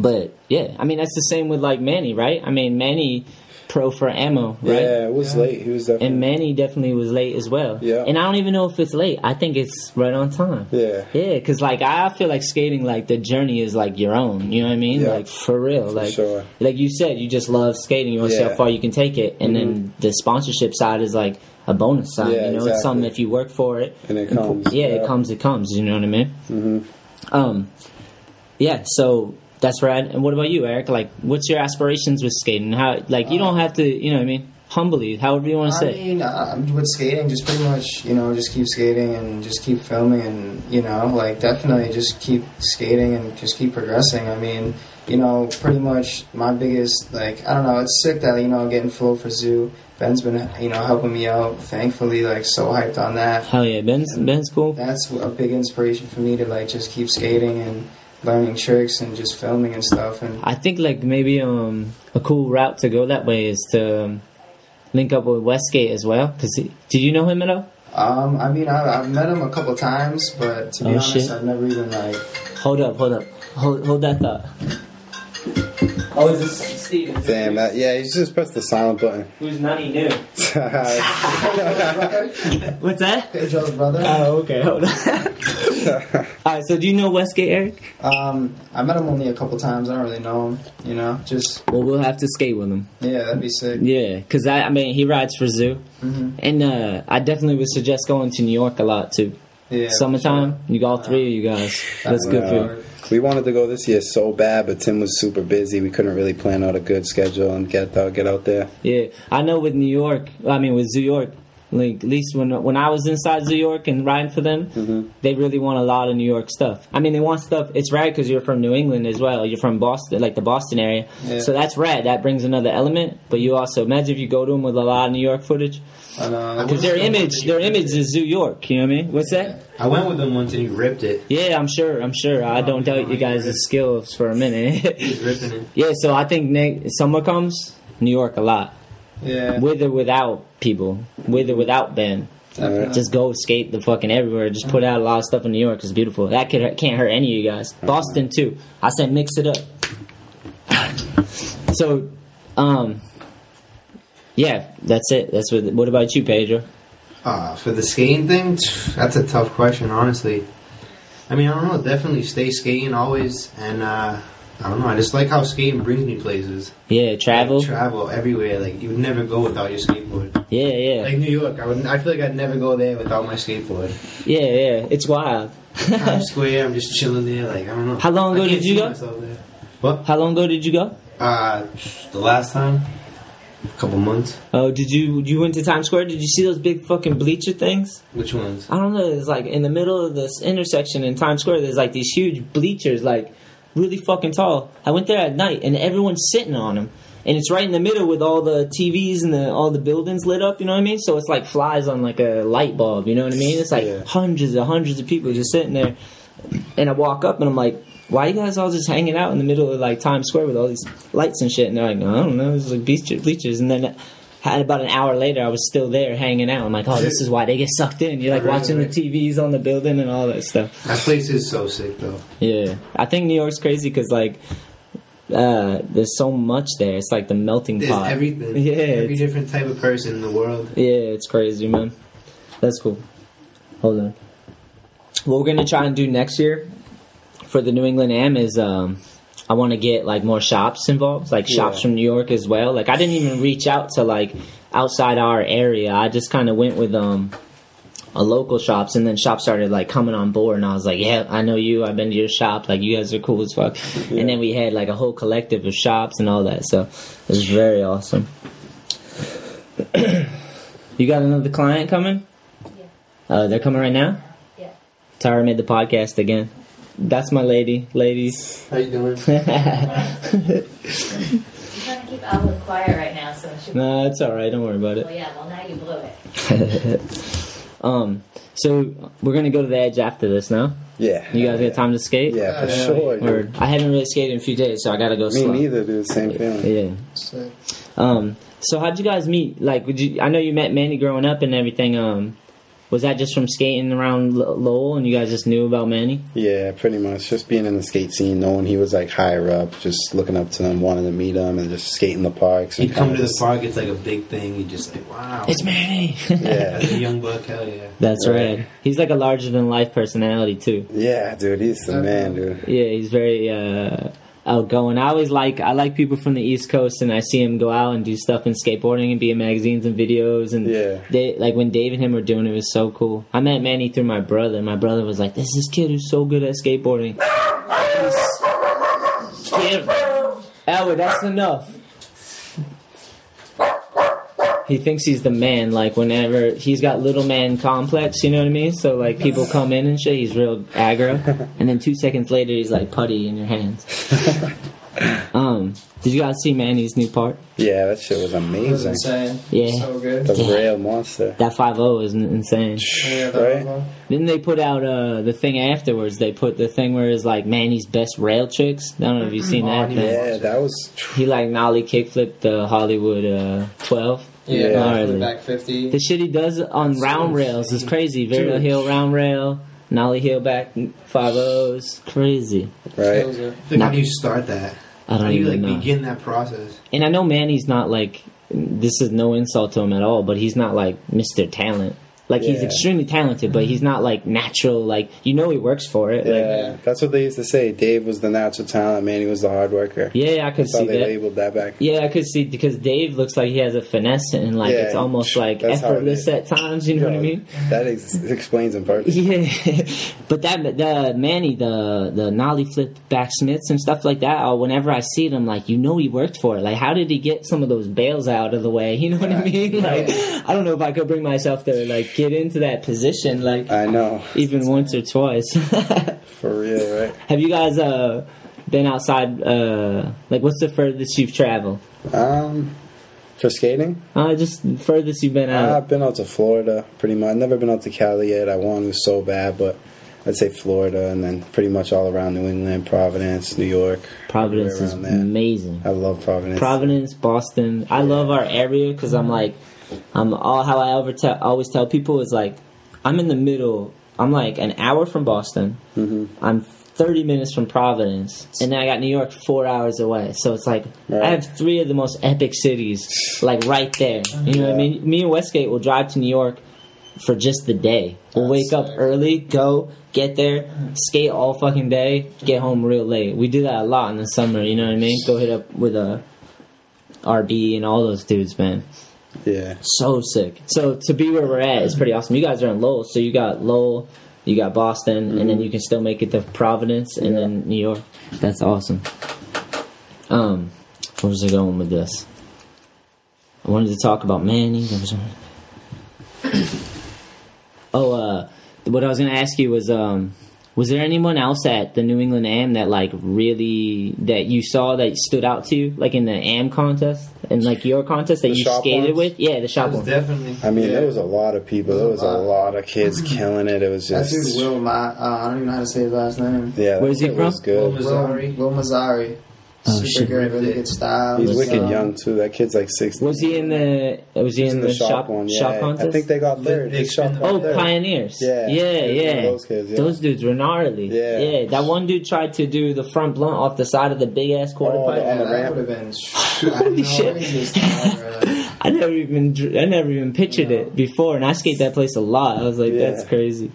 But yeah, I mean that's the same with like Manny, right? I mean Manny pro for ammo, right? Yeah, it was late. He was definitely. And Manny definitely was late as well. Yeah. And I don't even know if it's late. I think it's right on time. yeah. Yeah, because like I feel like skating, like the journey is like your own. You know what I mean? Yeah. Like for real. For like sure. like you said, you just love skating. You want to see how far you can take it, and then the sponsorship side is like a bonus side. Yeah, you know, it's something if you work for it. And it you put- comes, yeah, it comes. It comes. You know what I mean? hmm Um, yeah. So that's rad. And what about you, Eric? Like, what's your aspirations with skating? How like you don't have to. You know what I mean? Humbly, however you want to say. I mean, uh, with skating, just pretty much, you know, just keep skating and just keep filming and, you know, like definitely just keep skating and just keep progressing. I mean, you know, pretty much my biggest, like, I don't know, it's sick that, you know, getting flow for Zoo. Ben's been, you know, helping me out. Thankfully, like, so hyped on that. Hell yeah, Ben's Ben's cool. That's a big inspiration for me to, like, just keep skating and learning tricks and just filming and stuff. And I think like maybe um a cool route to go that way is to um, link up with Westgate as well. Cause he, did you know him at all? Um, I mean, I, I've met him a couple times, but to be Oh, honest, shit. I've never even like. Hold up, hold up, hold hold that thought. Oh, is this Steven? Damn that. Yeah, you just press the silent button. Who's nutty new? What's that? Pedro's brother. Oh, okay, hold on. All right, so do you know Westgate, Eric? Um, I met him only a couple times. I don't really know him. You know, just Well, we'll have to skate with him. yeah, that'd be sick. Yeah, cause I, I mean he rides for Zoo, Mhm. and uh, I definitely would suggest going to New York a lot too. Yeah, for Summertime, you got all three of you guys. That's good for you. We wanted to go this year so bad, but Tim was super busy. We couldn't really plan out a good schedule and get out, get out there. Yeah, I know with New York. I mean with Zoo York. Like at least when when I was inside Zoo York and riding for them, Mm-hmm. they really want a lot of New York stuff. I mean, they want stuff. It's rad because you're from New England as well. You're from Boston, like the Boston area. Yeah. So that's rad. That brings another element. But you also imagine if you go to them with a lot of New York footage, because their image, their image is Zoo York. You know what I mean? What's that? I went with them once and he ripped it. Yeah, I'm sure. I'm sure. I don't doubt you guys' skills for a minute. He's ripping it. yeah, so I think next summer comes New York a lot, Yeah, with or without people, with or without Ben. Definitely. Just go skate the fucking everywhere. Just put out a lot of stuff in New York. It's beautiful. That could, can't hurt any of you guys. Boston too. I said mix it up. So, um, yeah, that's it. That's what. What about you, Pedro? Uh, for the skating thing, that's a tough question, honestly. I mean, I don't know. Definitely stay skating always, and uh, I don't know. I just like how skating brings me places. Yeah, travel. Like, travel everywhere. Like you would never go without your skateboard. Yeah, yeah, Like New York, I would. I feel like I'd never go there without my skateboard. yeah, yeah. It's wild. Times Square, I'm just chilling there. Like I don't know. How long ago did you go? What? How long ago did you go? Uh, the last time, a couple months. Oh, did you you went to Times Square? Did you see those big fucking bleacher things? Which ones? I don't know. It's like in the middle of this intersection in Times Square. There's like these huge bleachers, like really fucking tall. I went there at night, and everyone's sitting on them. And it's right in the middle with all the TVs and the, all the buildings lit up. You know what I mean? So it's like flies on like a light bulb. You know what I mean? It's like hundreds and hundreds of people just sitting there. And I walk up and I'm like, "Why you guys all just hanging out in the middle of like Times Square with all these lights and shit?" And they're like, "I don't know. It's like bleacher- bleachers." And then about an hour later, I was still there hanging out. I'm like, "Oh, this is why they get sucked in." You're like Right, watching right. the TVs on the building and all that stuff. That place is so sick though. Yeah, I think New York's crazy because like uh, there's so much there. It's like the melting There's pot. everything. Yeah, Every different type of person in the world. yeah, it's crazy, man. That's cool. Hold on. What we're gonna try and do next year for the New England Am is um, I want to get like more shops involved, like shops Yeah. from New York as well. Like I didn't even reach out to like outside our area. I just kind of went with um a local shops and then shops started like coming on board and I was like, Yeah, I know you, I've been to your shop, like you guys are cool as fuck. And then we had like a whole collective of shops and all that, so it was very awesome. you got another client coming? Yeah. Uh, they're coming right now? Yeah. Tara made the podcast again. That's my lady, ladies. How you doing? I'm trying to keep Alvin quiet right now, so she. no, it's alright, don't worry about Well, it. yeah. Well, now you blew it. um, so we're gonna go to the edge after this now. Yeah. You guys got time to skate? Yeah, for sure. dude. Word. I haven't really skated in a few days, so I gotta go Me slow. neither, dude. Same feeling. Yeah. Um. So how'd you guys meet? Like, would you? I know you met Manny growing up and everything. Um, was that just from skating around Lowell, and you guys just knew about Manny? Yeah, pretty much. Just being in the skate scene, knowing he was like higher up, just looking up to them, wanting to meet him, and just skating the parks. You come kinda to the park, it's like a big thing. You just like, wow, It's Manny. Yeah. The young buck, hell yeah. That's right. He's like a larger than life personality too. Yeah, dude, he's the man, dude. Yeah, he's very uh, outgoing. I always like I like people from the East Coast, and I see him go out and do stuff in skateboarding and be in magazines and videos. And Yeah. they like when Dave and him were doing it, it was so cool. I met Manny through my brother. My brother was like, "There's this kid who's so good at skateboarding." Elwood, that's enough. He thinks he's the man. Like whenever he's got little man complex, you know what I mean. So like people come in and shit, he's real aggro, and then two seconds later he's like putty in your hands. um, did you guys see Manny's new part? Yeah, that shit was It was amazing. insane. Yeah. So good. The Yeah. rail monster. That five zero is n- insane. Yeah, Right? Then they put out uh, the thing afterwards. They put the thing where it's like Manny's best rail tricks. I don't know if you've seen that. Yeah, that was. He like nollie kickflip the Hollywood uh, twelve. Yeah, Yeah. Gnarly. back 50. The shit he does on round rails is crazy. Varial Dude. heel round rail, nollie heel back five O's, crazy. Right? Kills. Like, how do you start that? I don't how do you like know. begin that process? And I know Manny's not like this is no insult to him at all, but he's not like Mr. Talent. Like he's extremely talented, but he's not like natural. Like you know he works for it. Like Yeah, that's what they used to say. Dave was the natural talent, man. He was the hard worker. yeah, I could see they that. labeled that back. Yeah, I could see because Dave looks like he has a finesse and like Yeah, it's almost like that's effortless at times. You know what I mean? That ex- explains him perfectly. Yeah, but that the Manny the the nollie flip back smiths and stuff like that. uh, Whenever I see them, like you know he worked for it. Like how did he get some of those bales out of the way? You know what I mean? Like I don't know if I could bring myself to like get into that position like I know, even once or twice. for real, right? Have you guys uh been outside? uh Like what's the furthest you've traveled? Um, for skating, Uh just furthest you've been out. I've been out to Florida pretty much. Never been out to Cali yet. I wanted to so bad, but I'd say Florida, and then pretty much all around New England, Providence, New York. Providence is there. amazing. I love Providence. Providence, Boston. I love our area because I'm like, Um, all how I ever tell, always tell people is like, I'm in the middle. I'm like an hour from Boston. Mm-hmm. I'm 30 minutes from Providence, and then I got New York four hours away. So it's like I have three of the most epic cities, like right there. You know what I mean? Me and Westgate will drive to New York for just the day. We'll wake up early, go get there, skate all fucking day, get home real late. We do that a lot in the summer. You know what I mean? Go hit up with a RB and all those dudes, man. Yeah. So sick. So to be where we're at is pretty awesome. You guys are in Lowell, so you got Lowell, you got Boston, and then you can still make it to Providence and then New York. That's awesome. Um, where was I going with this? I wanted to talk about Manny. Was oh, uh, what I was gonna ask you was, um, was there anyone else at the New England Am that like really that you saw that stood out to you, like in the Am contest and like your contest that The you skated ones? with? Yeah, the shop one. definitely. I mean, there was a lot of people. There was a lot of kids killing it. It was That just. dude Will, Ma- uh, I don't even know how to say his last name. Yeah, Where's he kid from? Was good. Will, Will Mazzari. Oh, Super shit. good, really good style. He's Was, wicked uh, young too. That kid's like sixty. Was he in the? Was he He's in, the, shop one? shop Yeah, contest? I think they got third. His shop Oh, third. pioneers! Yeah, yeah, he was one of yeah. Those kids. Yeah. Those dudes were gnarly. Yeah. yeah. That one dude tried to do the front blunt off the side of the big ass quarter Oh, pipe. on the ramp. would have been. Holy shit! I never even I never even pictured it before, and I skate that place a lot. I was like, Yeah. that's crazy.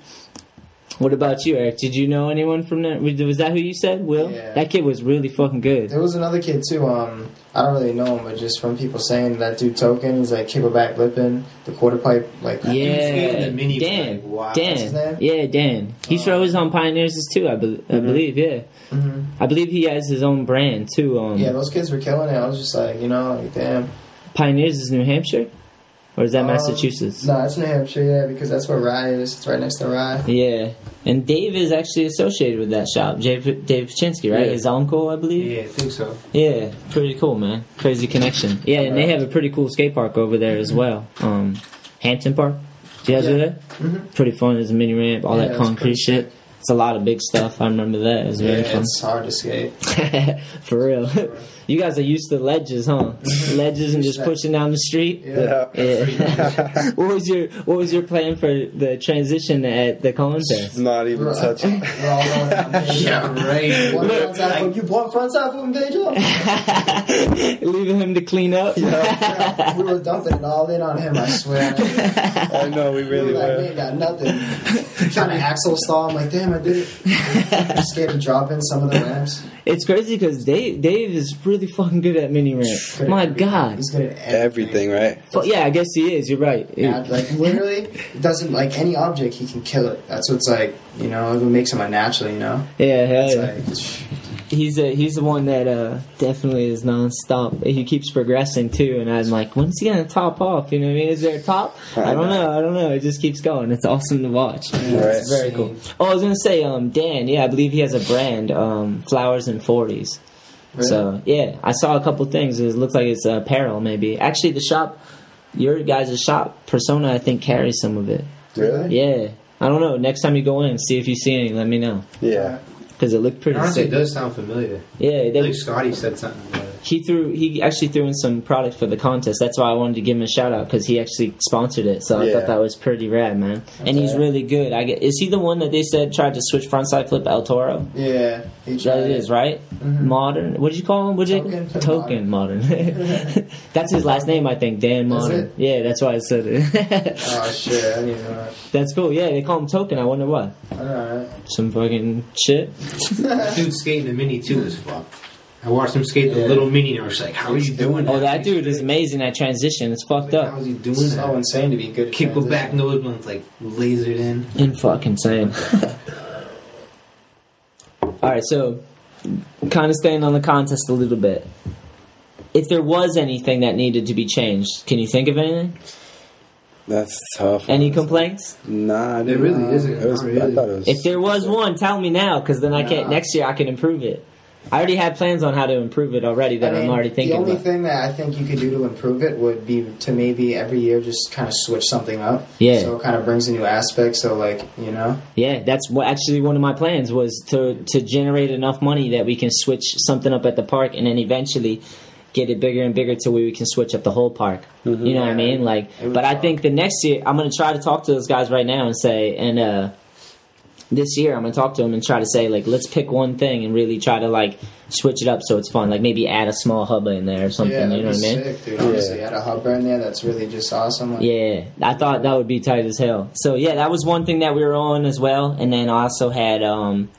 What about you, Eric? Did you know anyone from there? Was was that who you said, Will? Yeah. That kid was really fucking good. There was another kid too. Um, I don't really know him, but just from people saying that dude Token, he's like kickleback lipping the quarter pipe, like Yeah, Dan. Dan. Yeah, Dan. He's always on Pioneers too. I, be- I believe. Yeah, Mhm. I believe he has his own brand too. Um, Yeah, those kids were killing it. I was just like, you know, like damn. Pioneers is New Hampshire, or is that Um, Massachusetts? No, it's New Hampshire, yeah, because that's where Rye is. It's right next to Rye. Yeah, and Dave is actually associated with that shop. Dave, Dave right? Yeah. His uncle, I believe. Yeah, I think so. Yeah, pretty cool, man. Crazy connection. Yeah, and they have a pretty cool skate park over there as well. Um, Hampton Park. Do you guys Yeah. that? Mhm. Pretty fun. There's a mini ramp, all Yeah, that concrete shit. It's a lot of big stuff. I remember that. It was Yeah, really fun. it's hard to skate. For real. You guys are used to ledges, huh? Mm-hmm. ledges and just pushing down the street. Yeah. Yeah. what was your What was your plan for the transition at the contest? Not even We're- touching. We're all going down there. Yeah, right. One front side flip. You want front side flip and page? Leaving him to clean up. Yeah, we were dumping it all in on him. I swear. I know we We really were like, we ain't got nothing. Trying to axle stall. I'm like, damn, I did it. I'm scared to drop in some of the ramps. It's crazy because Dave Dave is really fucking good at mini ramp. My. God. He's good at Everything, everything. right? Fu- yeah, I guess he is. You're right. Yeah, like literally, it doesn't like any object. He can kill it. That's what's like, you know, it makes him unnatural. You know, Yeah, hell it's yeah. like he's a, he's the one that uh, definitely is nonstop. He keeps progressing too, and I'm like, when's he gonna top off? You know what I mean? Is there a top? I don't know. I don't know. It just keeps going. It's awesome to watch. Right. It's very cool. Oh, I was gonna say, um, Dan. Yeah, I believe he has a brand, um, Flowers and Forties. So yeah, I saw a couple things. It looks like it's uh, apparel, maybe. Actually, the shop, your guys' shop, Persona, I think carries some of it. Really? Yeah. I don't know. Next time you go in, see if you see any. Let me know Yeah. because it looked pretty honestly sick. does sound familiar. Yeah, I they, think Scotty said something about it. He threw. He actually threw in some product for the contest. That's why I wanted to give him a shout out because he actually sponsored it. So I thought that was pretty rad, man. And he's Okay. really good. I get. Is he the one that they said tried to switch frontside flip El Toro? yeah, he tried it is right. Mm-hmm. Modern. What did you call him? What did you Token. Token modern. that's his last name, I think. Dan Modern. it? Yeah, that's why I said it. Oh shit, I didn't even know that. that's cool. Yeah, they call him Token. I wonder why. Alright. Some fucking shit. Dude skating the mini too is fucked. I watched him skate the Yeah. little mini and I was like, how are you doing Oh, that He's dude is amazing at transition. It's fucked Like, up. How's he doing It's so that? insane to be good. at Kick go back transition. nose blunt like lasered in. And fucking insane. All right, so kind of staying on the contest a little bit. If there was anything that needed to be changed, can you think of anything? That's tough. Any honestly. complaints? Nah, I There really isn't. It was, Not I really. thought it was. If there was one, tell me now, because then I can Nah. next year I can improve it. I already had plans on how to improve it already that I mean, am already thinking the only about. thing that I think you could do to improve it would be to maybe every year just kind of switch something up. Yeah. So it kind of brings a new aspect. So like you know, Yeah, that's what actually one of my plans was to to generate enough money that we can switch something up at the park and then eventually get it bigger and bigger till we can switch up the whole park. Mm-hmm. You know what I mean? Like, but I think the next year I'm gonna try to talk to those guys right now and say, and uh, this year I'm gonna talk to them and try to say like, let's pick one thing and really try to like switch it up so it's fun. Like maybe add a small hub in there or something. yeah, you know what I mean? sick, dude. Honestly, add a hubber in there. That's really just awesome. Like, Yeah, I thought that would be tight as hell. So yeah, that was one thing that we were on as well. And then I also had um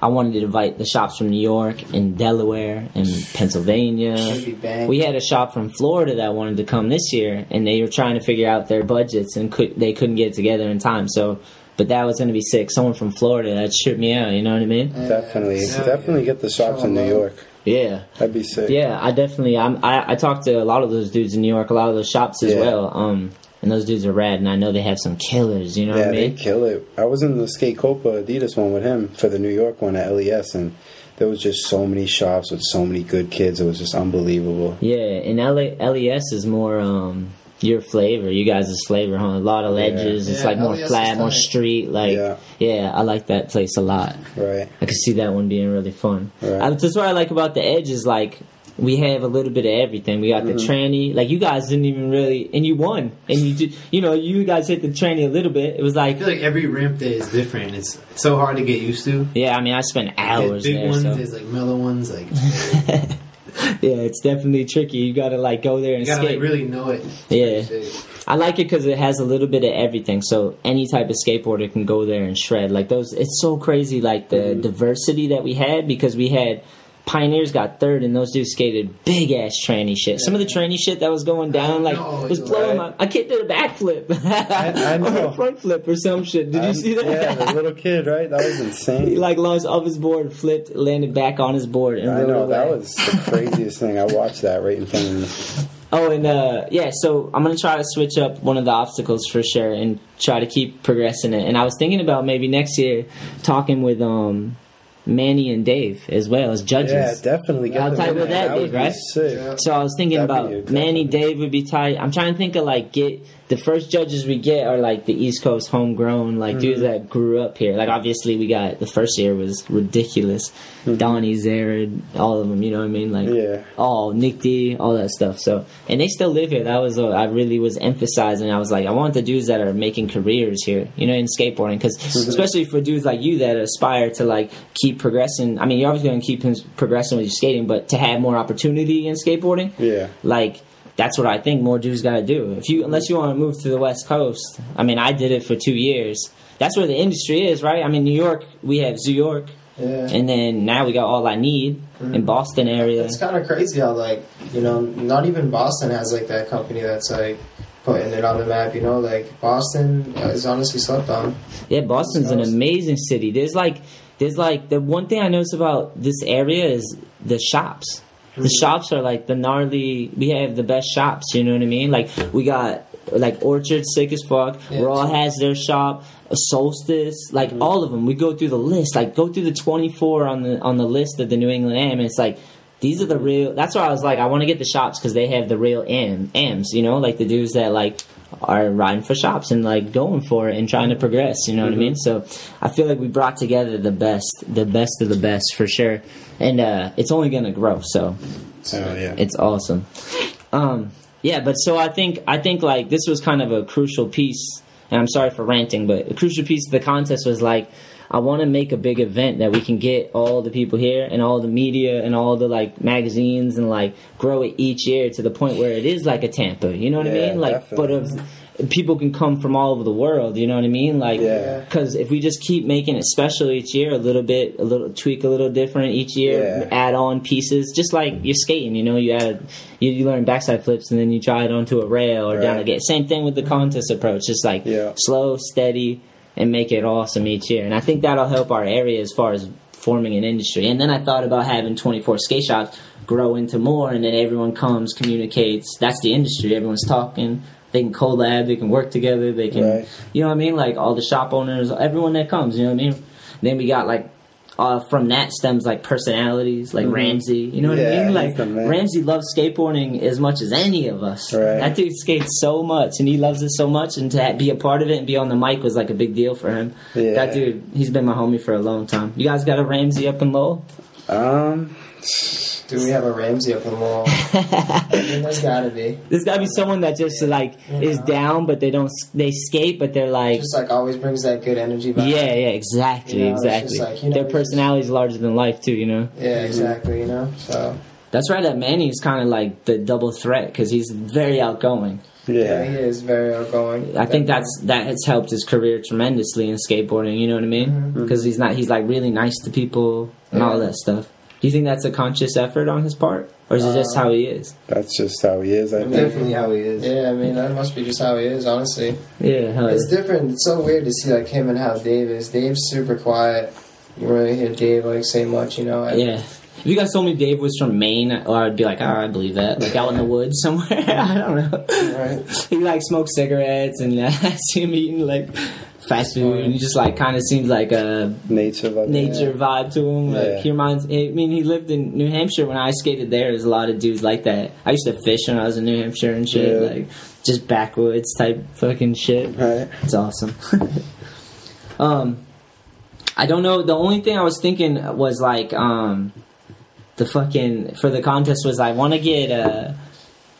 I wanted to invite the shops from New York and Delaware and Pennsylvania. Should be bang. We had a shop from Florida that wanted to come this year, and they were trying to figure out their budgets and could they couldn't get it together in time. So, but that was going to be sick. Someone from Florida that tripped me out. You know what I mean? Definitely, definitely get the shops in New York. Yeah. That'd be sick. Yeah, I definitely. I'm, I I talked to a lot of those dudes in New York, a lot of those shops as Yeah. well. Um, and those dudes are rad, and I know they have some killers. You know yeah, what I mean? they mean? kill it. I was in the Skate Copa Adidas one with him for the New York one at LES, and there was just so many shops with so many good kids. It was just unbelievable. Yeah, and LA, LES is more um your flavor, you guys' flavor, huh? A lot of Yeah. ledges. It's Yeah, like more flat, more street. Like, Yeah. yeah. I like that place a lot. Right. I could see that one being really fun. Right. I, that's what I like about the edge is like we have a little bit of everything. We got Mm-hmm. the tranny. Like you guys didn't even really, and you won, and you did. You know, you guys hit the tranny a little bit. It was like I feel like every ramp day is different. It's, it's so hard to get used to. yeah. I mean, I spent There's hours big there. ones, so. there's like mellow ones. Like yeah, it's definitely tricky. You got to like go there and you gotta skate. like really know it. Yeah. I like it because it has a little bit of everything. So any type of skateboarder can go there and shred. Like those, it's so crazy. Like the Mm-hmm. diversity that we had because we had pioneers got third and those dudes skated big ass tranny shit. Some of the tranny shit that was going down like know, was blowing right. my. I kid did a backflip. I or know. a front flip or some shit. Did you see that? Yeah, the little kid, right? That was insane. he like launched off his board, flipped, landed back on his board, and I rolled know that was the craziest thing. I watched that right in front of me. Oh, and uh, yeah, so I'm gonna try to switch up one of the obstacles for sure, and try to keep progressing it. And I was thinking about maybe next year talking with um, Manny and Dave as well as judges. Yeah, definitely. Get How tight would there. that be, right? sick. So I was thinking That'd about Manny. Dave would be tight. I'm trying to think of like get the first judges we get are like the East Coast homegrown, like dudes Mm-hmm. that grew up here. Like obviously we got the first year was ridiculous. Donny, Zered, all of them. You know what I mean? Like Mm-hmm. Yeah. all Nick D, all that stuff. So and they still live here. That was what I really was emphasizing. I was like, I want the dudes that are making careers here, you know, in skateboarding, because Mm-hmm. especially for dudes like you that aspire to like keep progressing. I mean, you're always going to keep progressing with your skating, but to have more opportunity in skateboarding, Yeah. like that's what I think more dudes got to do. If you unless you want to move to the West Coast, I mean, I did it for two years. That's where the industry is, right? I mean, New York, we have Zoo York, Yeah. and then now we got All I Need in mm-hmm. Boston area. It's kind of crazy how like you know not even Boston has like that company that's like putting it on the map. You know, like Boston is honestly slept on. Yeah, Boston's an amazing city. There's like there's like the one thing I notice about this area is the shops. The mm-hmm. shops are like the gnarly. We have the best shops. You know what I mean? Like we got like Orchard, sick as fuck. Yeah, Raw has their shop. Solstice, like mm-hmm. all of them. We go through the list. Like go through the 24 on the on the list of the New England Am. It's like these are the real. That's why I was like, I want to get the shops because they have the real am ams. You know, like the dudes that like are riding for shops and like going for it and trying to progress. You know what I mean? So I feel like we brought together the best, the best of the best for sure, and uh, it's only gonna grow. So Oh yeah. it's awesome. Um, yeah, but so I think I think like this was kind of a crucial piece, and I'm sorry for ranting, but a crucial piece of the contest was like I want to make a big event that we can get all the people here and all the media and all the like magazines and like grow it each year to the point where it is like a Tampa. You know what I mean? Like, but of people can come from all over the world. You know what I mean? Like, Yeah. because if we just keep making it special each year, a little bit, a little tweak, a little different each year, Yeah. add on pieces, just like you're skating. You know, you add, you, you learn backside flips and then you try it onto a rail or down Right. again. Same thing with the contest approach. Just like Yeah. slow, steady, and make it awesome each year. And I think that'll help our area as far as forming an industry. And then I thought about having 24 skate shops grow into more, and then everyone comes, communicates. That's the industry. Everyone's talking. They can collab. They can work together. They can, Right. you know what I mean? Like all the shop owners, everyone that comes. You know what I mean? Then we got like. Uh, from that stems like personalities, like Mhm. Ramsey. You know what Yeah, I mean? Like. Ramsey loves skateboarding as much as any of us. Right. That dude skates so much, and he loves it so much, and to be a part of it and be on the mic was like a big deal for him. Yeah. That dude, he's been my homie for a long time. You guys got a Ramsey up in Lowell? Um, Do we have a Ramsey up in Lowell? I mean, there's gotta be. There's gotta be someone that just like is down, but they don't. They skate, but they're like. Just like always brings that good energy back. Yeah, yeah, exactly, You know, exactly. like, you know, Their personality is larger than life too. You know. Yeah, exactly. You know, so That's right. That Manny's kind of like the double threat because he's very outgoing. yeah, he is very outgoing. I think that's that has helped his career tremendously in skateboarding. You know what I mean? Mm-hmm. Because he's not. He's like really nice to people and all that stuff. Do you think that's a conscious effort on his part, or is it just Uh, how he is? That's just how he is. I think. Definitely how he is. Yeah, I mean that must be just how he is. Honestly, Yeah, hell it's yeah. different. It's so weird to see like him and how Dave is. Dave's super quiet. You really hear Dave like say much. You know. I- Yeah. If you guys told me Dave was from Maine, or I'd be like, oh, I believe that. Like out in the woods somewhere. I don't know. Right. He like smokes cigarettes, and I see him eating like fast food, and he just like kind of seems like a nature vibe. nature vibe to him. Like Yeah. he reminds. I mean, he lived in New Hampshire when I skated there. There's a lot of dudes like that. I used to fish when I was in New Hampshire and shit, Yeah. like just backwoods type fucking shit. Right. It's awesome. um, I don't know. The only thing I was thinking was like um, the fucking for the contest was I want to get uh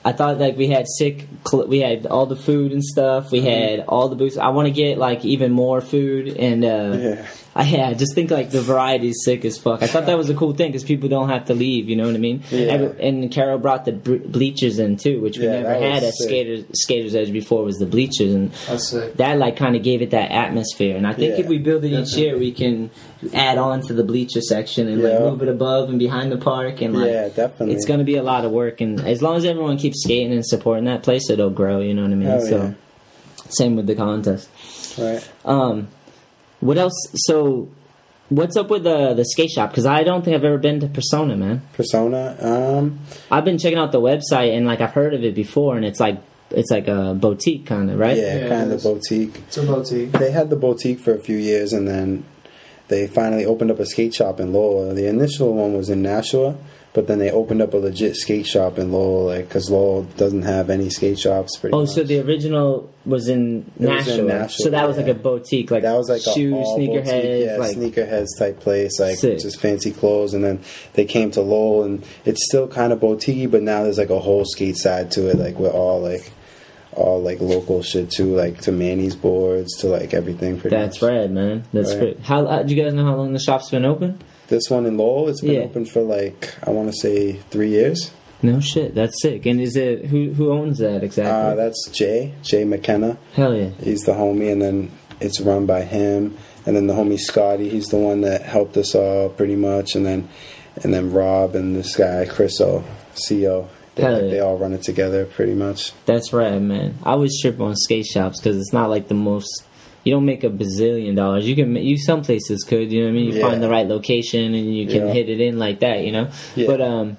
I thought like we had sick, cl- we had all the food and stuff. We Mm-hmm. had all the booths. I want to get like even more food and uh, Yeah. I yeah, I just think like the variety is sick as fuck. I thought that was a cool thing because people don't have to leave. You know what I mean? Yeah. Every- and Carol brought the bleachers in too, which we Yeah, never had at sick. skaters Skaters Edge before. Was the bleachers and that like kind of gave it that atmosphere. And I think Yeah, if we build it each year, we can add on to the bleacher section and like move it above and behind the park and like Yeah, definitely. it's going to be a lot of work. And as long as everyone keeps skating and supporting that place, it'll grow. You know what I mean? Hell so yeah. same with the contest. Right. Um, what else? So. What's up with the the skate shop? Because I don't think I've ever been to Persona, man. Persona. Um. I've been checking out the website and like I've heard of it before, and it's like it's like a boutique kind of, right? Yeah, Yeah, kind of is. boutique. It's a boutique. They had the boutique for a few years, and then they finally opened up a skate shop in Lowell. The initial one was in Nashua, but then they opened up a legit skate shop in Lowell, like because Lowell doesn't have any skate shops. Pretty Oh, much. so the original was in It was in Nashua, so that was like a boutique, like that was like shoes, sneakerheads, yeah, like sneakerheads type place, like Sick. just fancy clothes. And then they came to Lowell, and it's still kind of boutique, but now there's like a whole skate side to it, like with all like all like local shit too, like to Manny's boards to like everything. Pretty that's much. rad, man. That's Right. great. How uh, do you guys know how long the shop's been open? This one in Lowell, it's been Yeah. open for like I want to say three years. No shit, that's sick. And is it who who owns that exactly? Uh, that's Jay Jay McKenna. Hell yeah. He's the homie, and then it's run by him. And then the homie Scotty, he's the one that helped us all pretty much. And then and then Rob and this guy Chriso, CO. They, Hell yeah. they all run it together pretty much. That's right, man. I always trip on skate shops because it's not like the most. You don't make a bazillion dollars. You can ma- you some places could, you know what I mean. You Yeah. find the right location and you can Yeah. hit it in like that, you know. Yeah. But um,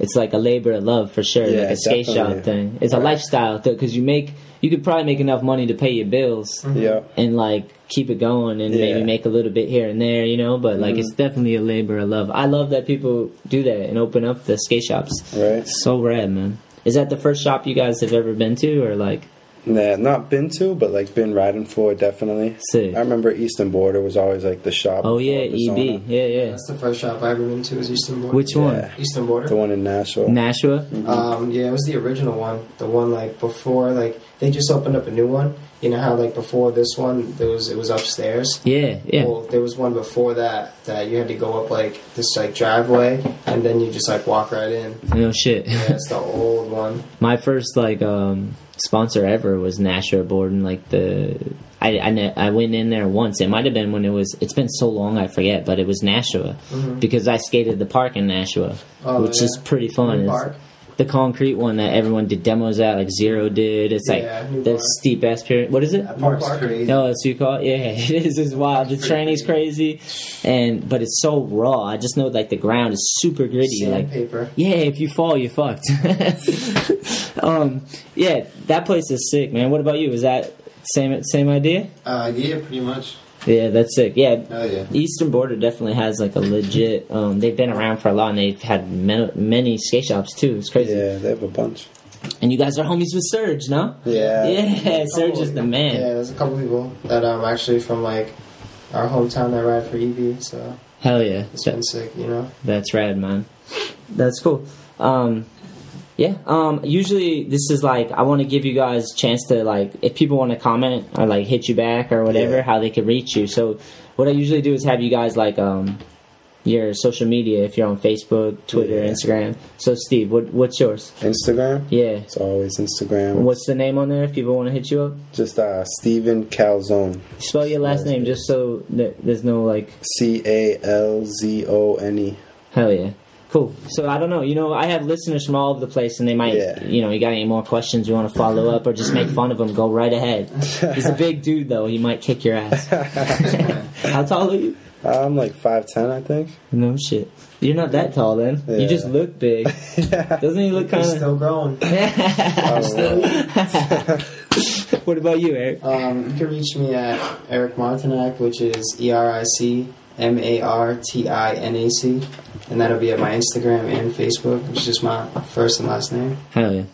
it's like a labor of love for sure, Yeah, like a skate shop thing. It's a lifestyle lifestyle because you make you could probably make enough money to pay your bills Yeah. and like keep it going and maybe make a little bit here and there, you know. But like Mhm. it's definitely a labor of love. I love that people do that and open up the skate shops. Right. So rad, man. Is that the first shop you guys have ever been to, or like? Nah, not been to, but like been riding for definitely. Sick. I remember Eastern Boarder was always like the shop. Oh yeah, EB. Yeah, yeah. That's the first shop I ever been to. Was Eastern Boarder. Which one? Yeah. Eastern Boarder. The one in Nashville. Nashua. Um, yeah, it was the original one. The one like before, like they just opened up a new one. You know how like before this one, there was it was upstairs. Yeah, yeah. Well, there was one before that that you had to go up like this like driveway, and then you just like walk right in. No shit. Yeah, it's the old one. My first like um sponsor ever was Nashua Borden. Like the I I, I went in there once. It might have been when it was. It's been so long I forget, but it was Nashua Mhm. because I skated the park in Nashua, Oh, which is pretty fun. Park? The concrete one that everyone did demos at, like Zero did. It's like Yeah, New the Park. steep ass period. What is it? That park's crazy. No, that's what you call it. Yeah, it is. It's wild. The training's crazy, and but it's so raw. I just know like the ground is super gritty. Like Sandpaper. yeah, if you fall, you're fucked. um, yeah, that place is sick, man. What about you? Is that same same idea? Uh, yeah, pretty much. Yeah, that's sick. Yeah, Oh yeah. Eastern Boarder definitely has like a legit. Um, they've been around for a lot, and they've had many, many skate shops too. It's crazy. Yeah, they have a bunch. And you guys are homies with Surge, no? Yeah. Yeah, Surge is the man. Yeah, there's a couple people that um actually from like our hometown that ride for EB. So Hell yeah. It's been sick, you know. That's rad, man. That's cool. Um, yeah. Um, usually this is like I want to give you guys a chance to like if people want to comment or like hit you back or whatever, Yeah. how they could reach you. So what I usually do is have you guys like um your social media if you're on Facebook, Twitter, Yeah. Instagram. So Steve, what what's yours? Instagram. Yeah. It's always Instagram. What's the name on there if people want to hit you up? Just uh, Steven Calzone. Spell your last name just so that there's no like C A L Z O N E. Hell yeah. Cool. So I don't know. You know, I have listeners from all over the place, and they might, Yeah. you know, you got any more questions you want to follow up or just make fun of him? Go right ahead. He's a big dude, though. He might kick your ass. How tall are you? I'm like five ten, I think. No shit. You're not that tall, then. You just look big. Doesn't he look kind of? still growing. what about you, Eric? Um, you can reach me at Eric Martinac, which is E R I C M A R T I N A C, and that'll be at my Instagram and Facebook, which is just my first and last name. Hell yeah.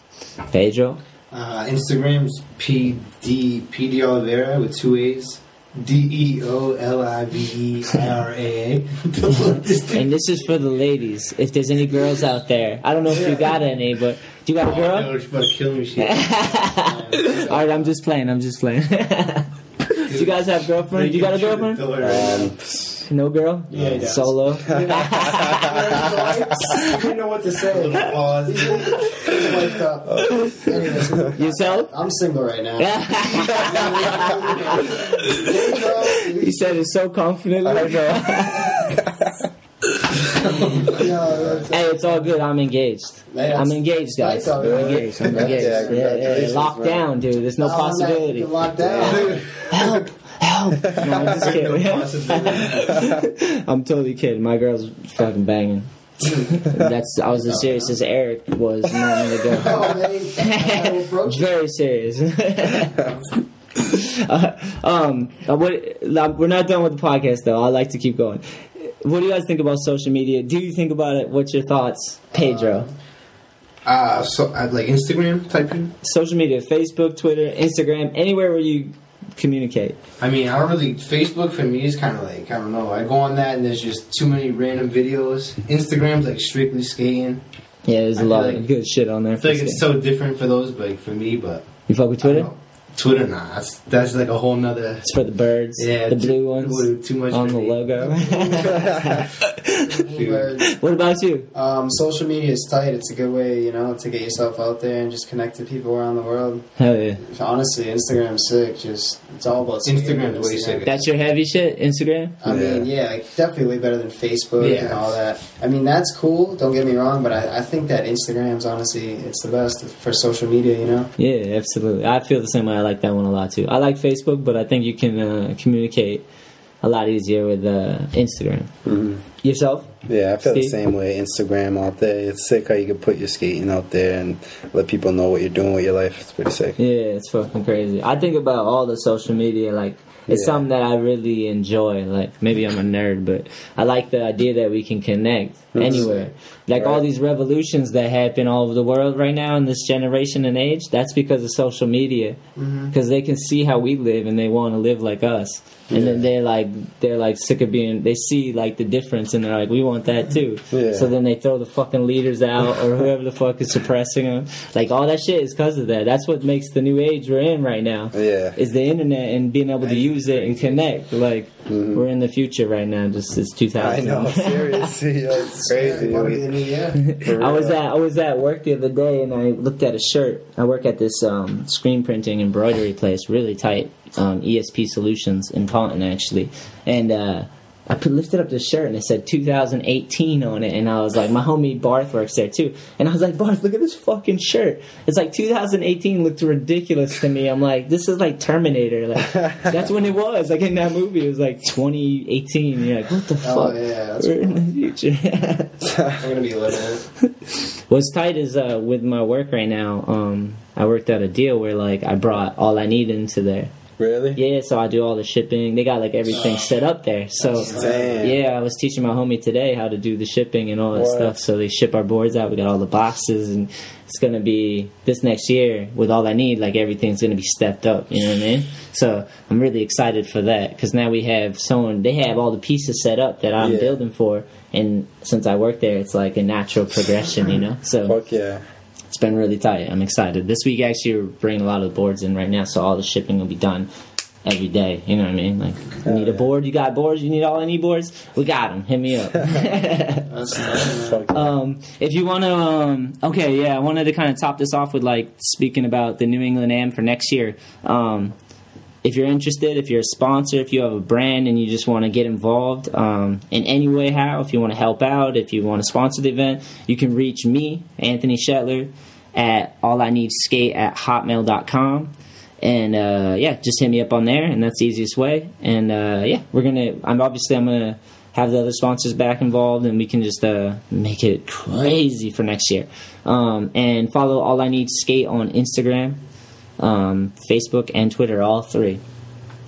Pedro. Uh, Instagram's P D P D Oliveira with two A's. D E O L I V E I R A A. And this is for the ladies. If there's any girls out there, I don't know if you got any, but do you got a girl? Oh, she's about to kill me. She. All right, I'm just playing. I'm just playing. Do you guys have girlfriend? You got a girlfriend? Um, No girl? Yeah, he does. Solo? I didn't know what to say. He's wiped up. Anyways, Yourself? I'm single right now. he said it so confidently. hey, it's all good. I'm engaged. Yeah, I'm engaged, guys. I'm right. engaged. I'm engaged. Yeah, yeah, yeah. congratulations, Locked man. down, dude. There's no Oh, possibility. you're locked down. Help! Help! No, I'm just kidding. I'm totally kidding. My girl's fucking banging. That's I was as serious as Eric was a moment ago. Oh, man. I will approach you. Very serious. uh, um, uh, what, we're not done with the podcast though. I like to keep going. What do you guys think about social media? Do you think about it? What's your thoughts, Pedro? Uh, so uh, like Instagram type. thing? social media: Facebook, Twitter, Instagram, anywhere where you communicate. I mean, I don't really. Facebook for me is kind of like I don't know. I go on that and there's just too many random videos. Instagram's like strictly skating. Yeah, there's a I lot feel of good shit on there. I feel like it's so different for those, like for me, but you fuck with Twitter? Twitter, nah, that's that's like a whole nother. It's for the birds, Yeah, the blue ones too- much on the logo. What about you? Um, social media is tight. It's a good way, you know, to get yourself out there and just connect to people around the world. Hell yeah, Honestly, Instagram's sick. Just it's all about skating Instagram's way Instagram. sicker. that's your heavy shit. Instagram. I mean, yeah, like, definitely way better than Facebook and all that. I mean, that's cool. Don't get me wrong, but I, I think that Instagram's honestly it's the best for social media. You know, Yeah, absolutely. I feel the same way. I like that one a lot too. I like Facebook, but I think you can uh, communicate a lot easier with uh, Instagram. Yourself? Yeah, I feel the same way. Instagram out there. It's sick how you can put your skating out there and let people know what you're doing with your life. It's pretty sick. Yeah, it's fucking crazy. I think about all the social media like it's Yeah. something that I really enjoy. Like maybe I'm a nerd, but I like the idea that we can connect anywhere. Like all these revolutions that happen all over the world right now in this generation and age, that's because of social media. Mm-hmm. Because they can see how we live and they want to live like us. And then they're like they're like sick of being. They see like the difference and they're like, we want that too. Yeah. So then they throw the fucking leaders out or whoever the fuck is suppressing them. Like all that shit is because of that. That's what makes the new age we're in right now Yeah. is the internet and being able to use it and connect. Like mm-hmm. we're in the future right now. Just it's 2000. I know, seriously, yo, it's crazy. Probably the new year. For I was at I was at work the other day and I looked at a shirt. I work at this um, screen printing embroidery place, really tight. Um, ESP Solutions in Taunton actually, and uh, I lifted up the shirt and it said 2018 on it, and I was like, my homie Barth works there too, and I was like, Barth, look at this fucking shirt. It's like 2018 looked ridiculous to me. I'm like, this is like Terminator. Like that's when it was. Like in that movie, it was like 2018. You're like, what the Oh fuck? yeah, that's We're in the future. I'm gonna be living. What's tight is uh, with my work right now. Um, I worked out a deal where like I brought all I need into there, Really? Yeah, so I do all the shipping. They got like everything oh. set up there. So Damn. yeah, I was teaching my homie today how to do the shipping and all that What? stuff. So they ship our boards out. We got all the boxes, and it's gonna be this next year with all I need. Like everything's gonna be stepped up. You know what I mean? So I'm really excited for that because now we have someone. They have all the pieces set up that I'm Yeah. building for, and since I work there, it's like a natural progression. You know? So Fuck yeah. Been really tight. I'm excited. This week, actually, we're bringing a lot of the boards in right now, so all the shipping will be done every day. You know what I mean? Like, you need a board? You got boards? You need all any boards? We got them. Hit me up. um, if you want to, um, okay, yeah, I wanted to kind of top this off with like speaking about the New England Am for next year. Um, if you're interested, if you're a sponsor, if you have a brand and you just want to get involved um, in any way, how, if you want to help out, if you want to sponsor the event, you can reach me, Anthony Shetler, at all I need skate at hotmail.com. And uh, yeah, just hit me up on there, and that's the easiest way. And uh, yeah, we're gonna. I'm obviously I'm gonna have the other sponsors back involved, and we can just uh, make it crazy for next year. Um, and follow All I Need Skate on Instagram, um, Facebook, and Twitter, all three.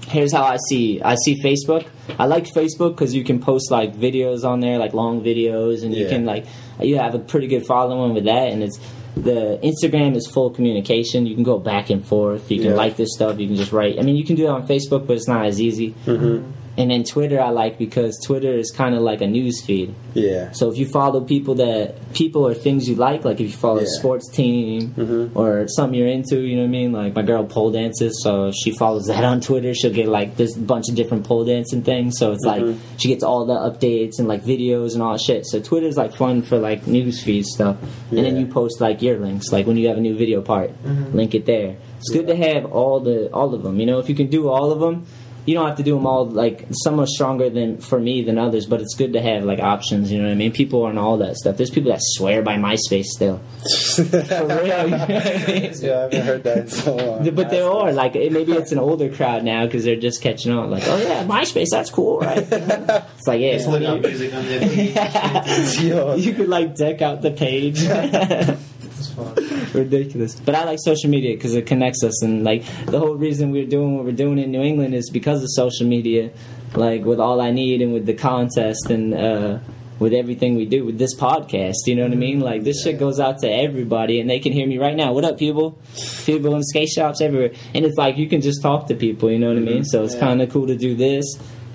Here's how I see. I see Facebook. I like Facebook because you can post like videos on there, like long videos, and you can like you have a pretty good following with that. And it's the Instagram is full communication. You can go back and forth. You can Yeah. like this stuff. You can just write. I mean, you can do it on Facebook, but it's not as easy. Mm-hmm. And then Twitter, I like because Twitter is kind of like a news feed. Yeah. So if you follow people that people or things you like, like if you follow a sports team Mm-hmm. or something you're into, you know what I mean? Like my girl pole dances, so she follows that on Twitter, she'll get like this bunch of different pole dancing things. So it's Mhm. like she gets all the updates and like videos and all that shit. So Twitter's like fun for like news feed stuff. And then you post like your links, like when you have a new video part, Mhm. link it there. It's good to have all the all of them. You know, if you can do all of them, you don't have to do them all. Like some are stronger than for me than others, but it's good to have like options. You know what I mean? People aren't all that stuff. There's people that swear by MySpace still. For real, you know I mean? Yeah, I haven't heard that in so long. But there are like it, maybe it's an older crowd now because they're just catching on. Like, oh yeah, MySpace, that's cool, right? It's like yeah, Just look up music on there. you could like deck out the page. Ridiculous. But I like social media because it connects us, and like the whole reason we're doing what we're doing in New England is because of social media. Like with all I need, and with the contest, and uh, with everything we do with this podcast. You know what I mean? Like this shit goes out to everybody, and they can hear me right now. What up, people? People in skate shops everywhere, and it's like you can just talk to people. You know what I mean? So it's Yeah. kind of cool to do this.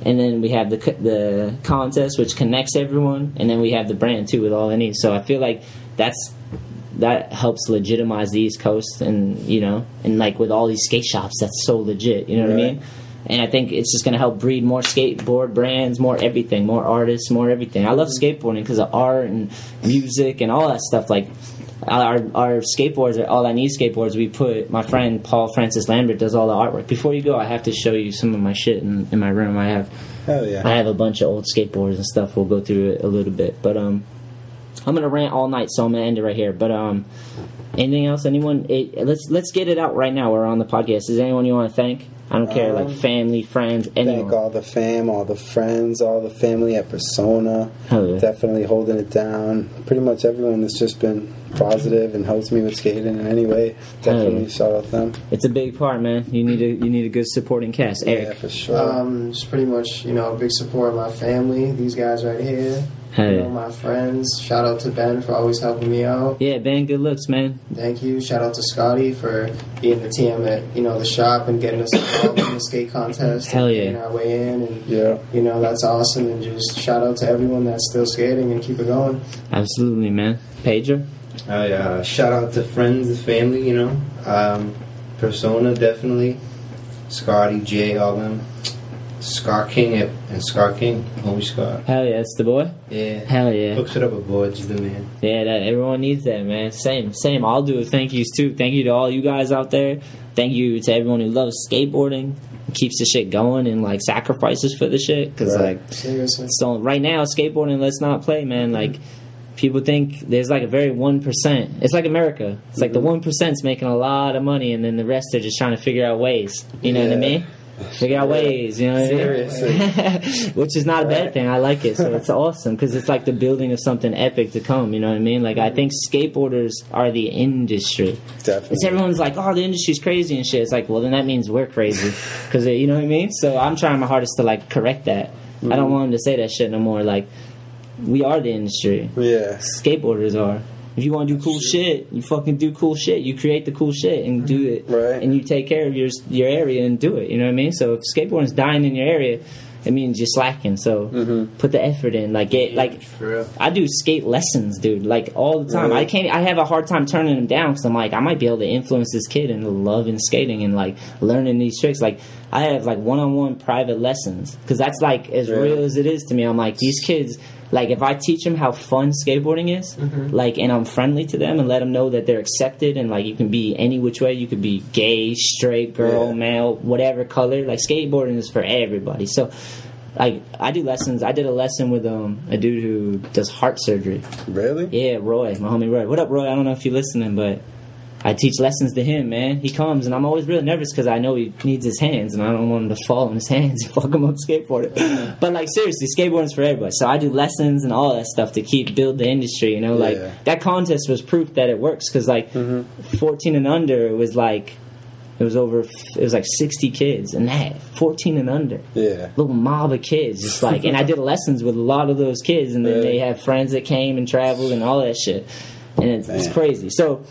And then we have the the contest, which connects everyone, and then we have the brand too with all I need. So I feel like that's that helps legitimize the East Coast, and you know, and like with all these skate shops, that's so legit. You know what I mean? And I think it's just going to help breed more skateboard brands, more everything, more artists, more everything. I love skateboarding because of art and music and all that stuff. Like our our skateboards are all I need skateboards. We put my friend Paul Francis Lambert does all the artwork. Before you go, I have to show you some of my shit in, in my room. I have Hell yeah. I have a bunch of old skateboards and stuff. We'll go through it a little bit, but um, I'm gonna rant all night, so I'm gonna end it right here. But um, anything else? Anyone? It, let's let's get it out right now. We're on the podcast. Is there anyone you want to thank? I don't care, like Um, family, friends, anyone. Thank all the fam, all the friends, all the family at Persona. Hell yeah. Definitely holding it down. Pretty much everyone that's just been positive and helps me with skating in any way. Definitely yeah. shout out them. It's a big part, man. You need a you need a good supporting cast. Yeah, Eric, for sure. Um, just pretty much, you know, a big support of my family. These guys right here. Hey. You know, my friends. Shout out to Ben for always helping me out. yeah, Ben, good looks, man. Thank you. Shout out to Scotty for being the TM at you know the shop and getting us involved in the skate contest. Hell and yeah. getting our way in, and yeah. you know that's awesome. And just shout out to everyone that's still skating and keep it going. Absolutely, man. Pedro, I uh, shout out to friends and family, you know. Um, Persona, definitely. Scotty, Jay, all them. Scott King at, and Scott King, homie Scott. hell yeah, it's the boy. Yeah. Hell yeah. Hooks it up with boards, the man. Yeah, that everyone needs that, man. Same, same. I'll do. Thank yous too. Thank you to all you guys out there. Thank you to everyone who loves skateboarding, keeps the shit going, and like sacrifices for the shit. Because Right. like, Seriously. so right now, skateboarding, let's not play, man. Mm-hmm. Like, people think there's like a very one percent. It's like America. It's like the mm-hmm. one percent's making a lot of money, and then the rest are just trying to figure out ways. You know what I mean? Figure out ways, you know what I mean? Which is not a bad thing. I like it. So it's awesome because it's like the building of something epic to come. You know what I mean? Like I think skateboarders are the industry. Definitely. It's everyone's like, oh, the industry's crazy and shit. It's like, well, then that means we're crazy because you know what I mean. So I'm trying my hardest to like correct that. I Mm-hmm. don't want them to say that shit no more. Like we are the industry. Yeah. Skateboarders are. If you want to do cool shit, you fucking do cool shit. You create the cool shit and do it, Right. and you take care of your your area and do it. You know what I mean? So if skateboarding's dying in your area, it means you're slacking. So Mm-hmm. put the effort in. Like get like. I do skate lessons, dude. Like all the time. I can't. I have a hard time turning them down because I'm like, I might be able to influence this kid into loving skating and like learning these tricks. Like I have like one-on-one private lessons because that's like as real as it is to me. I'm like these kids. Like if I teach them how fun skateboarding is, Mm-hmm. like, and I'm friendly to them and let them know that they're accepted and like you can be any which way. You could be gay, straight, girl, Yeah. male, whatever color. Like skateboarding is for everybody. So. Like I do lessons. I did a lesson with um a dude who does heart surgery. Really? Yeah, Roy, my homie Roy. What up, Roy? I don't know if you're listening, but I teach lessons to him, man. He comes, and I'm always really nervous because I know he needs his hands, and I don't want him to fall on his hands and fuck him up skateboarding. but like seriously, skateboarding's for everybody. So I do lessons and all that stuff to keep build the industry. You know, like Yeah. that contest was proof that it works because like mm-hmm. 14 and under it was like it was over it was like 60 kids and that 14 and under Yeah. little mob of kids. Just like, and I did lessons with a lot of those kids, and then Really? they have friends that came and traveled and all that shit, and it's, it's crazy. So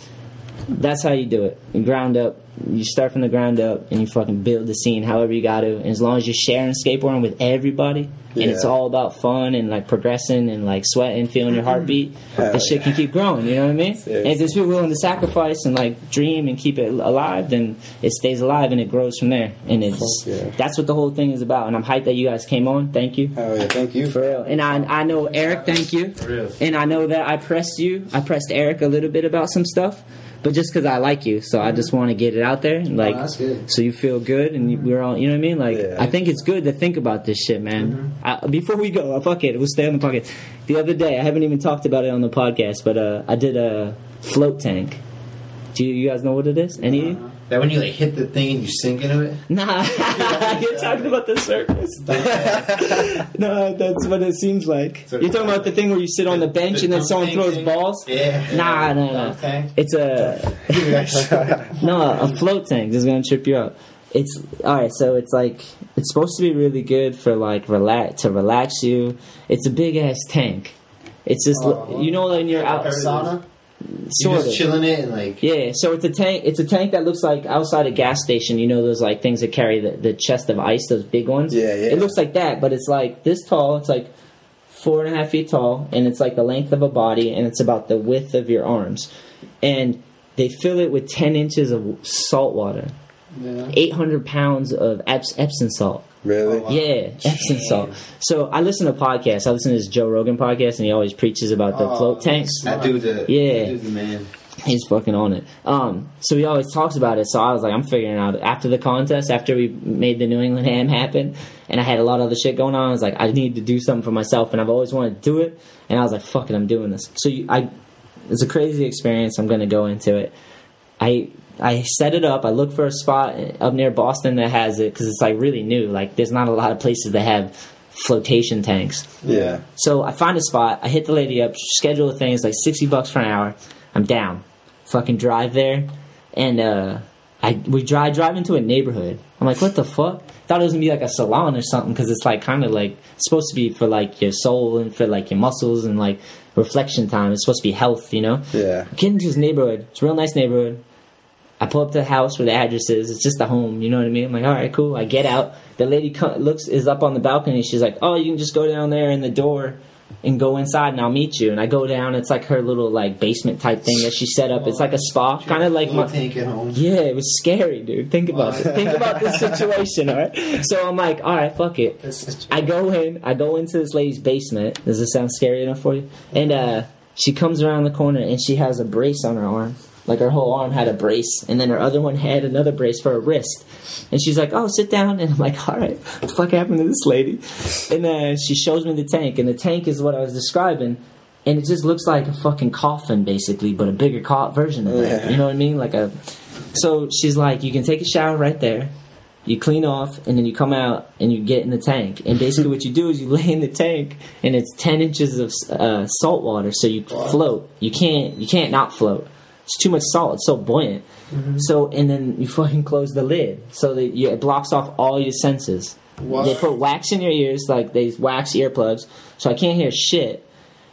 that's how you do it. You ground up. You start from the ground up, and you fucking build the scene however you got to. And as long as you're sharing skateboarding with everybody, and it's all about fun and like progressing and like sweating, feeling your heartbeat, Hell the shit can keep growing. You know what I mean? Seriously. And if there's people willing to sacrifice and like dream and keep it alive, then it stays alive and it grows from there. And it's yeah. that's what the whole thing is about. And I'm hyped that you guys came on. Thank you. Hell yeah. Thank you. For real. And I I know Eric, thank you. real. And I know that I pressed you. I pressed Eric a little bit about some stuff. But just because I like you, so I just want to get it out there, and like, that's good. so you feel good, and you, we're all, you know what I mean? Like, Yeah. I think it's good to think about this shit, man. I, before we go, uh, fuck it, we'll stay on the podcast. The other day, I haven't even talked about it on the podcast, but uh, I did a float tank. Do you, you guys know what it is? Any? of you? That when you like hit the thing and you sink into it. Nah, you're talking about the circus. no, that's what it seems like. So- You're talking about the thing where you sit on the bench and then someone throws thing? balls. Yeah. Nah, no, no. Tank? It's a no, a float tank. This is gonna trip you up. It's all right. So it's like it's supposed to be really good for like relax to relax you. It's a big ass tank. It's just Oh. you know when you're out sauna? Sort just of. chilling it and like. Yeah, so it's a tank. It's a tank that looks like outside a gas station. You know those like things that carry the, the chest of ice, those big ones. Yeah, yeah. It looks like that, but it's like this tall. It's like four and a half feet tall, and it's like the length of a body, and it's about the width of your arms. And they fill it with ten inches of salt water, Yeah. eight hundred pounds of Eps- Epsom salt. Really? Yeah, Epsom salt. So I listen to podcasts. I listen to this Joe Rogan podcast, and he always preaches about the Oh, float tanks. That dude's a Yeah. That dude's a man. He's fucking on it. Um, so he always talks about it. So I was like, I'm figuring out after the contest, after we made the New England Ham happen, and I had a lot of other shit going on. I was like, I need to do something for myself, and I've always wanted to do it. And I was like, fuck it, I'm doing this. So you, I, it's a crazy experience. I'm gonna go into it. I I set it up. I look for a spot up near Boston that has it because it's like really new. Like there's not a lot of places that have flotation tanks. Yeah. So I find a spot. I hit the lady up. Schedule the thing. It's like sixty bucks for an hour. I'm down. Fucking drive there, and uh, I we drive drive into a neighborhood. I'm like, what the fuck? Thought it was gonna be like a salon or something because it's like kind of like supposed to be for like your soul and for like your muscles and like reflection time. It's supposed to be health, you know. Yeah. Get into this neighborhood. It's a real nice neighborhood. I pull up to the house where the address is. It's just a home. You know what I mean? I'm like, all right, cool. I get out. The lady co- looks is up on the balcony. She's like, oh, you can just go down there in the door and go inside, and I'll meet you. And I go down. It's like her little like basement type thing that she set up. It's like a spa, kind of like my. home. Yeah, it was scary, dude. Think about it. Think about this situation, all right? So I'm like, all right, fuck it. I go in. I go into this lady's basement. Does this sound scary enough for you? And uh, she comes around the corner and she has a brace on her arm. Like her whole arm had a brace, and then her other one had another brace for a wrist. And she's like, "Oh, sit down." And I'm like, "All right, what the fuck happened to this lady?" And uh, she shows me the tank, and the tank is what I was describing. And it just looks like a fucking coffin, basically, but a bigger co- version of that. Yeah. You know what I mean? Like a. So she's like, "You can take a shower right there." you clean off, and then you come out and you get in the tank. And basically, what you do is you lay in the tank, and it's ten inches of uh, salt water, so you float. You can't you can't not float. It's too much salt. It's so buoyant. Mm-hmm. So and then you fucking close the lid, so that you, it blocks off all your senses. What? They put wax in your ears, like they wax earplugs, so I can't hear shit.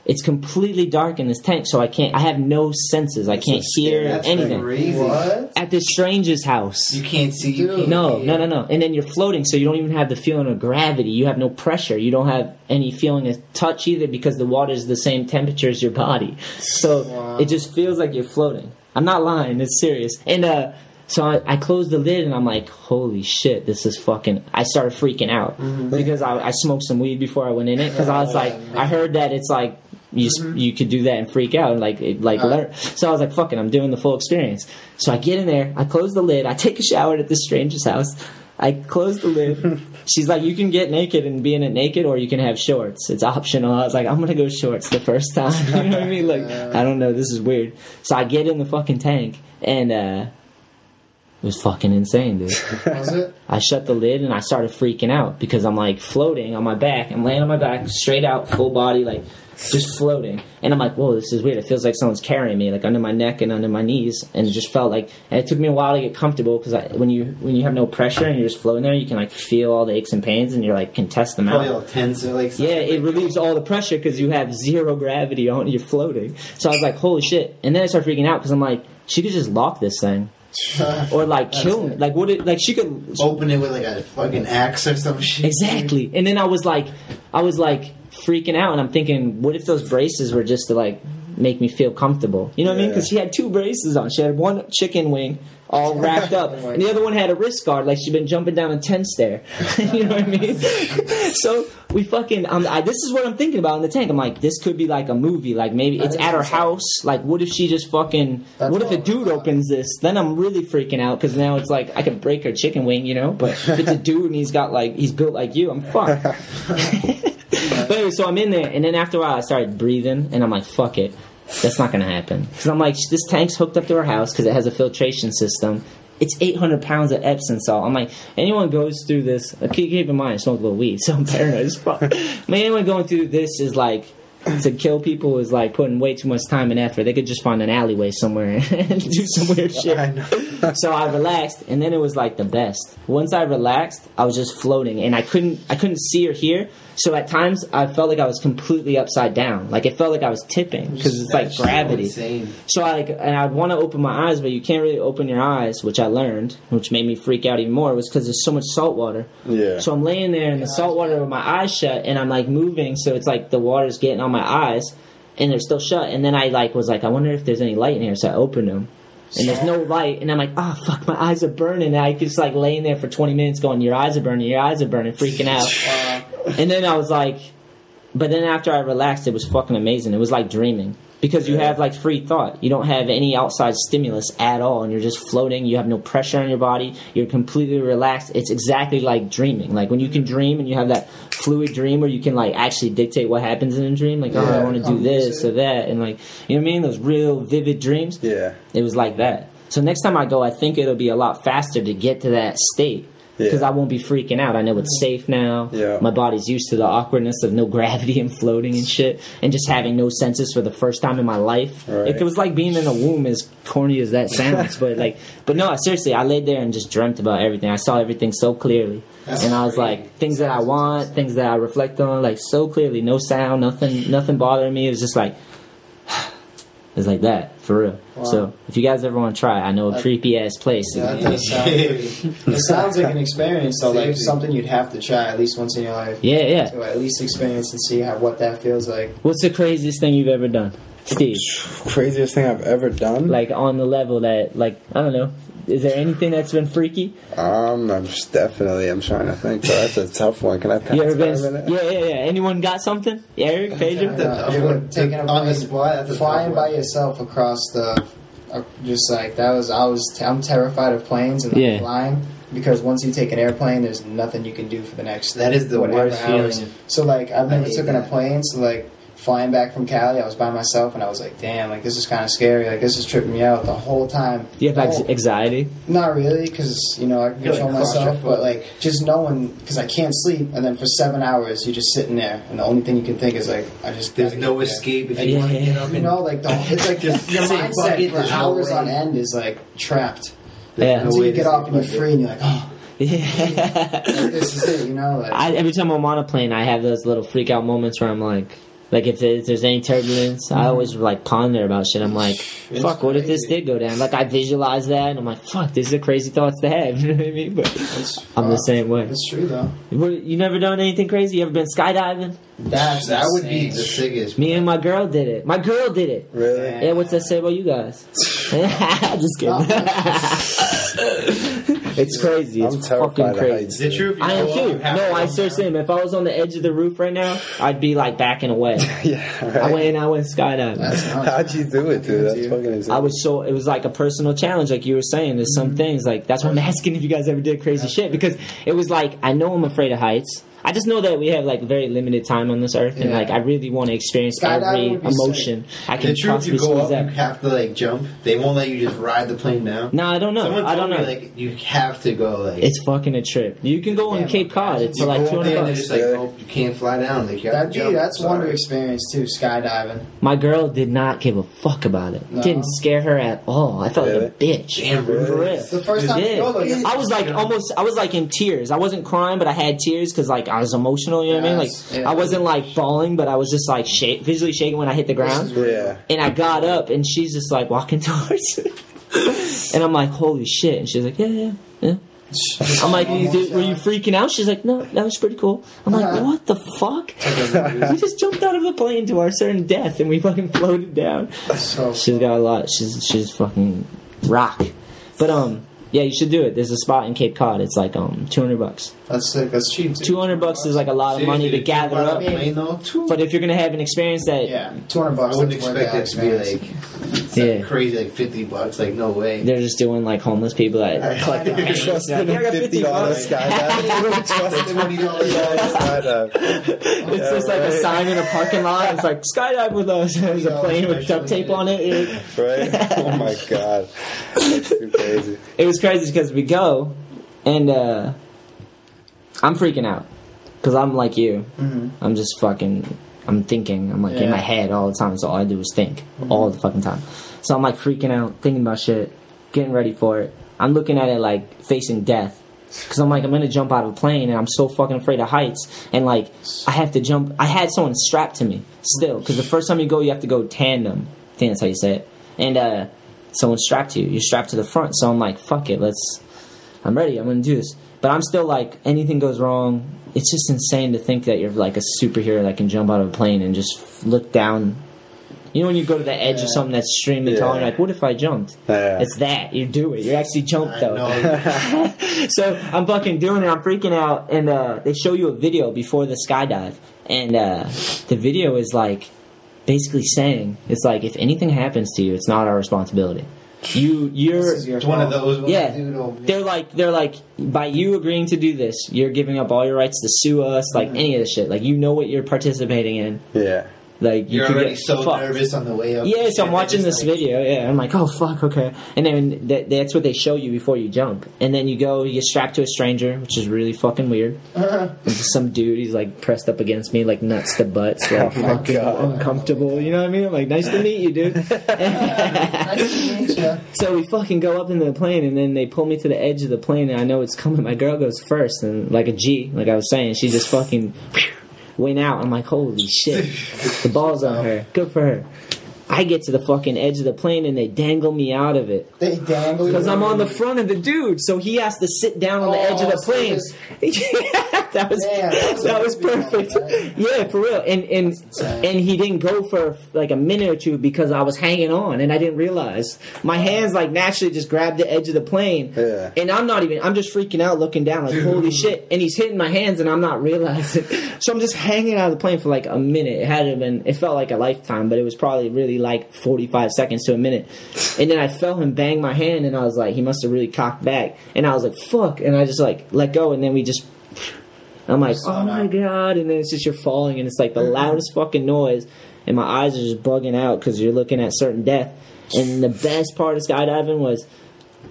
It's completely dark in this tank, so I can't. I have no senses. I can't hear That's anything. crazy. What? At this stranger's house. You can't see. You can't No, hear. no, no, no. And then you're floating, so you don't even have the feeling of gravity. You have no pressure. You don't have any feeling of touch either because the water is the same temperature as your body. So it just feels like you're floating. I'm not lying. It's serious. And uh, so I, I closed the lid and I'm like, holy shit, this is fucking. I started freaking out because I, I smoked some weed before I went in it because I was like, I heard that it's like. You, s you could do that and freak out and like like learn. So I was like, "Fucking, I'm doing the full experience." So I get in there, I close the lid, I take a shower at this stranger's house. I close the lid. She's like, "You can get naked and be in it naked, or you can have shorts. It's optional." I was like, "I'm gonna go shorts the first time." you know what I mean? Like, I don't know. This is weird. So I get in the fucking tank, and uh, it was fucking insane, dude. Was it? I shut the lid and I started freaking out because I'm like floating on my back. I'm laying on my back, straight out, full body, like just floating. And I'm like, whoa, this is weird. It feels like someone's carrying me, like under my neck and under my knees. And it just felt like, and it took me a while to get comfortable because when you when you have no pressure and you're just floating there, you can like feel all the aches and pains and you're like can test them Probably out. all tense. or, Like Yeah, it relieves all the pressure because you have zero gravity on you're floating. So I was like, holy shit! And then I started freaking out because I'm like, she could just lock this thing, or like kill me. Like what? It, like she could open it with like a fucking axe or some shit. Exactly. And then I was like, I was like freaking out, and I'm thinking, what if those braces were just to like make me feel comfortable? You know what I mean? Because she had two braces on. She had one chicken wing all wrapped up, and the other one had a wrist guard, like she'd been jumping down a tent stair. you know what I mean? so we fucking. Um, I, this is what I'm thinking about in the tank. I'm like, this could be like a movie. Like maybe it's at her house. Like, what if she just fucking? what if a dude opens this? Then I'm really freaking out because now it's like I could break her chicken wing, you know. But if it's a dude and he's got like he's built like you, I'm fucked. But anyway, so I'm in there, and then after a while, I started breathing, and I'm like, "Fuck it, that's not gonna happen." Because I'm like, this tank's hooked up to our house because it has a filtration system. It's 800 pounds of Epsom salt. I'm like, anyone goes through this. uh, Keep, keep in mind, I smoke a little weed, so I'm paranoid as fuck. I mean, anyone going through this is like. To kill people is like putting way too much time and effort. They could just find an alleyway somewhere and do some weird shit. so I relaxed, and then it was like the best. Once I relaxed, I was just floating, and I couldn't, I couldn't see or hear. So at times, I felt like I was completely upside down. Like it felt like I was tipping because it's like That's so gravity. So I like, and I'd want to open my eyes, but you can't really open your eyes, which I learned, which made me freak out even more, was because there's so much salt water. Yeah. So I'm laying there in the salt water with my eyes shut, and I'm like moving, so it's like the water's getting on my eyes, and they're still shut. And then I like was like, I wonder if there's any light in here, so I opened them. And there's no light, and I'm like, oh fuck, my eyes are burning. And I just like laying there for 20 minutes, going, your eyes are burning, your eyes are burning, freaking out. And then I was like, but then after I relaxed, it was fucking amazing. It was like dreaming because you have like free thought. You don't have any outside stimulus at all, and you're just floating. You have no pressure on your body. You're completely relaxed. It's exactly like dreaming. Like when you can mm. dream and you have that fluid dream where you can like actually dictate what happens in a dream. Like, oh, I want to do this or that, and like you know what I mean. Those real vivid dreams. Yeah. It was like that. So next time I go, I think it'll be a lot faster to get to that state because Yeah. I won't be freaking out. I know it's safe now. Yeah. My body's used to the awkwardness of no gravity and floating and shit, and just having no senses for the first time in my life. Right. It was like being in a womb, as corny as that sounds, but like, but no, seriously, I laid there and just dreamt about everything. I saw everything so clearly, and I was like, things that I want, things that I reflect on, like so clearly. No sound, nothing, nothing bothering me. It was just like. It's like that for real. Wow. So if you guys ever want to try, I know a creepy ass place. Yeah, that does sound. It sounds like an experience, though, like something you'd have to try at least once in your life. Yeah, yeah. To at least experience and see how what that feels like. What's the craziest thing you've ever done, Steve? Craziest thing I've ever done. Like on the level that, like, I don't know. Is there anything that's been freaky? Um, I'm just definitely. I'm trying to think. But that's a tough one. Can I pass You ever been? Yeah, yeah, yeah. Anyone got something? Eric, Pedro? Uh, you were taking a on the plane, spot. That's flying by yourself across the, uh, just like that was. I was. I'm terrified of planes and like, Yeah. flying because once you take an airplane, there's nothing you can do for the next. That is the worst hours. feeling. So like I've never hate taken a plane, so like flying back from Cali, I was by myself, and I was like, damn, like this is kind of scary. Like this is tripping me out the whole time. Do you have ex- whole- anxiety? not really, because you know I can You're, like, control myself, but like just knowing because I can't sleep, and then for seven hours you're just sitting there, and the only thing you can think is like I just There's no get there. escape if And you want to get up You know, like the it's like Just your mindset for hours on end is like trapped. Yeah. no Until way you get off and you're free, and you're like, oh, Yeah. like, this is it. You know, like I, every time I'm on a plane, I have those little freak out moments where I'm like, like if, there- if there's any turbulence, I always like ponder about shit. I'm like, It's fuck, what if this crazy. did go down? Like I visualize that, and I'm like, fuck, this is a crazy thoughts to have. You know what I mean? But it's I'm the same way. It's true though. You never done anything crazy? You ever been skydiving? That's that would be the sickest. Me and my girl did it. My girl did it. Really? Yeah, what's that say about you guys? Just kidding. it's crazy. It's I'm terrified fucking crazy. Is it true? I am too. No, I come seriously down? am. If I was on the edge of the roof right now, I'd be like backing away. yeah. Right. I went and I went skydiving. That's. How'd you do it, dude? That's fucking insane. I was so it was like a personal challenge, like you were saying. There's some things like that's why I'm asking if you guys ever did crazy shit because it was like I know I'm afraid of heights. I just know that we have like very limited time on this earth, and like I really want to experience Skydiving every would be emotion I can Is it true if you go squeeze up, you have to like jump. They won't let you just ride the plane down. No, I don't know. Someone I don't know. me like you have to go like. it's fucking a trip. You can go on Cape Cod. It's for like go two up there hundred and they're bucks. just like, Really? you can't fly down. Like you have That'd to be jump. that's one to experience too. Skydiving. My girl did not give a fuck about it. No. Didn't scare her at all. I felt like a bitch. Damn, For really? real. The first time you go, though, I was like almost, I was like in tears. I wasn't crying, but I had tears because like I was emotional. You know what I mean? Like yeah. I wasn't like falling, but I was just like shake, visually shaking when I hit the ground. yeah. And I got up, and she's just like walking towards me, and I'm like, "Holy shit!" And she's like, "Yeah, yeah, yeah." I'm like, "You did- "Were you freaking out?" She's like, "No, that was pretty cool." I'm like, Uh-huh. "What the fuck?" we just jumped out of the plane to our certain death, and we fucking floated down. So She's got a lot. She's she's fucking rock. But um, yeah, you should do it. There's a spot in Cape Cod. It's like um, 200 bucks. That's sick. That's cheap. 200 bucks is like a lot of money to gather up. fly the though, But if you're gonna have an experience that Yeah, two hundred bucks. I wouldn't expect that it to be like, Yeah. yeah. crazy, like fifty bucks. Like no way. they're just doing like homeless people that collect You trust them Yeah, fifty dollars 50 skydiving? You don't trust them Twenty dollars. skydiving? It's just like a sign in a parking lot. It's like skydive with us. There's a plane with duct tape on it. Right? Oh my god, that's too crazy. It was crazy because we go, and uh, I'm freaking out because I'm like you. I'm just fucking. I'm thinking. I'm like in my head all the time. So all I do is think all the fucking time. So I'm like freaking out, thinking about shit, getting ready for it. I'm looking at it like facing death. Cause I'm like I'm gonna jump out of a plane and I'm so fucking afraid of heights and like I have to jump. I had someone strapped to me still because the first time you go you have to go tandem. I think that's how you say it. And uh, someone strapped to you. You're strapped to the front. So I'm like fuck it. Let's. I'm ready. I'm gonna do this. But I'm still like anything goes wrong. It's just insane to think that you're like a superhero that can jump out of a plane and just look down. You know when you go to the edge of something that's extremely tall, and you're like, "What if I jumped?" Yeah. It's that you do it. You actually jumped though. So I'm fucking doing it. I'm freaking out, and uh, they show you a video before the skydive, and uh, the video is like basically saying it's like if anything happens to you, it's not our responsibility. You you're your one of those. ones, yeah, dude, oh, man. they're like they're like by you agreeing to do this, you're giving up all your rights to sue us, like mm-hmm. any of this shit. Like you know what you're participating in. Yeah. Like you You're could already get so fucked. nervous on the way up. Yeah, so I'm watching this like, video. Yeah, I'm like, oh fuck, okay. And then that, that's what they show you before you jump. And then you go, you get strapped to a stranger, which is really fucking weird. Uh-huh. Just some dude, he's like pressed up against me, like nuts to butts, like Oh fucking God. uncomfortable. You know what I mean? I'm like, nice to meet you, dude. Nice to meet ya. So we fucking go up into the plane, and then they pull me to the edge of the plane, and I know it's coming. My girl goes first, and like a G, like I was saying, she just fucking went out. I'm like, holy shit, the ball's on her. Good for her. I get to the fucking edge of the plane, and they dangle me out of it. They dangle you. Because I'm on the front of the dude, so he has to sit down on the edge of the Oh, so plane. yeah, that was that was that was perfect. right? Yeah, for real. And and and he didn't go for like a minute or two because I was hanging on and I didn't realize my hands like naturally just grabbed the edge of the plane. Yeah. And I'm not even. I'm just freaking out, looking down like holy shit. And he's hitting my hands and I'm not realizing. So I'm just hanging out of the plane for like a minute. It had been. It felt like a lifetime, but it was probably really like 45 seconds to a minute. And then I felt him bang my hand, and I was like, he must have really cocked back. And I was like, fuck. And I just like let go, and then we just I'm like, oh my god! And then it's just you're falling, and it's like the loudest fucking noise, and my eyes are just bugging out because you're looking at certain death. And the best part of skydiving was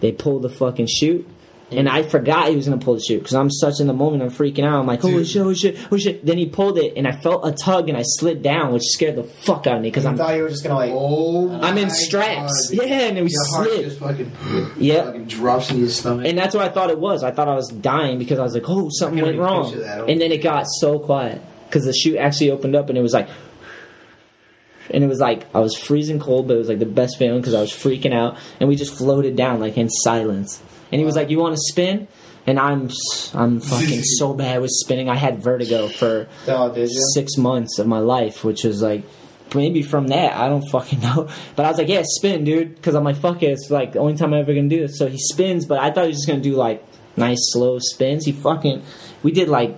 they pulled the fucking chute. And mm. I forgot he was gonna pull the chute because I'm such in the moment. I'm freaking out. I'm like, holy shit, holy shit, holy shit. Then he pulled it, and I felt a tug, and I slid down, which scared the fuck out of me because I I'm thought you were just gonna like. Oh, I'm in straps. Yeah, and it was Your heart slid. fucking, Yeah. fucking drops in your stomach. And that's what I thought it was. I thought I was dying because I was like, oh, something went only wrong. picture that. Oh. And then it got so quiet because the chute actually opened up and it was like, and it was like I was freezing cold, but it was like the best feeling because I was freaking out. And we just floated down like in silence. And he was like, "You want to spin?" And I'm I'm fucking so bad with spinning. I had vertigo for Oh, six months of my life, which was like maybe from that I don't fucking know. But I was like, yeah, spin, dude, because I'm like, fuck it, it's like the only time I'm ever gonna do this. So he spins, but I thought he was just gonna do like nice slow spins. He fucking we did like.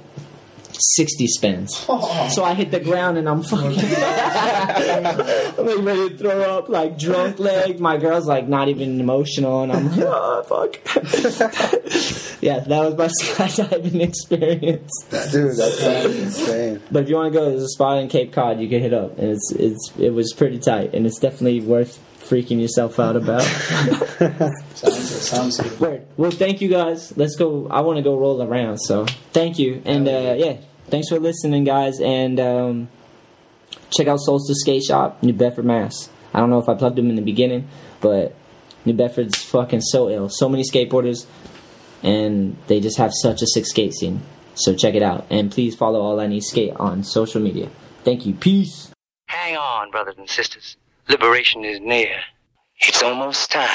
60 spins. Oh. So I hit the ground and I'm fucking. I'm like ready to throw up, like drunk leg. My girl's like not even emotional, and I'm like, oh, fuck. yeah, that was my skydiving experience. Dude, that sounds insane. But if you want to go, there's a spot in Cape Cod you can hit up, and it's it's it was pretty tight, and it's definitely worth freaking yourself out about. Sounds, sounds good. Word. Well, thank you guys. Let's go. I want to go roll around, so thank you, and uh, yeah, thanks for listening, guys, and um, check out Solstice Skate Shop, New Bedford, Mass. I don't know if I plugged them in the beginning, but New Bedford's fucking so ill. So many skateboarders, and they just have such a sick skate scene. So check it out, and please follow All I Need Skate on social media. Thank you. Peace. Hang on, brothers and sisters. Liberation is near. It's almost time.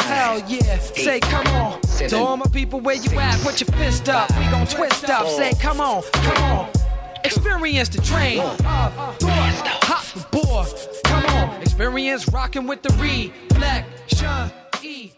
Hell yeah. Say, come on. seven, to all my people, where you at? Put your fist up. We gon' twist up. Say, come on, come on. Experience the train of thought. Hop. Come on. Experience rocking with the reflection. E.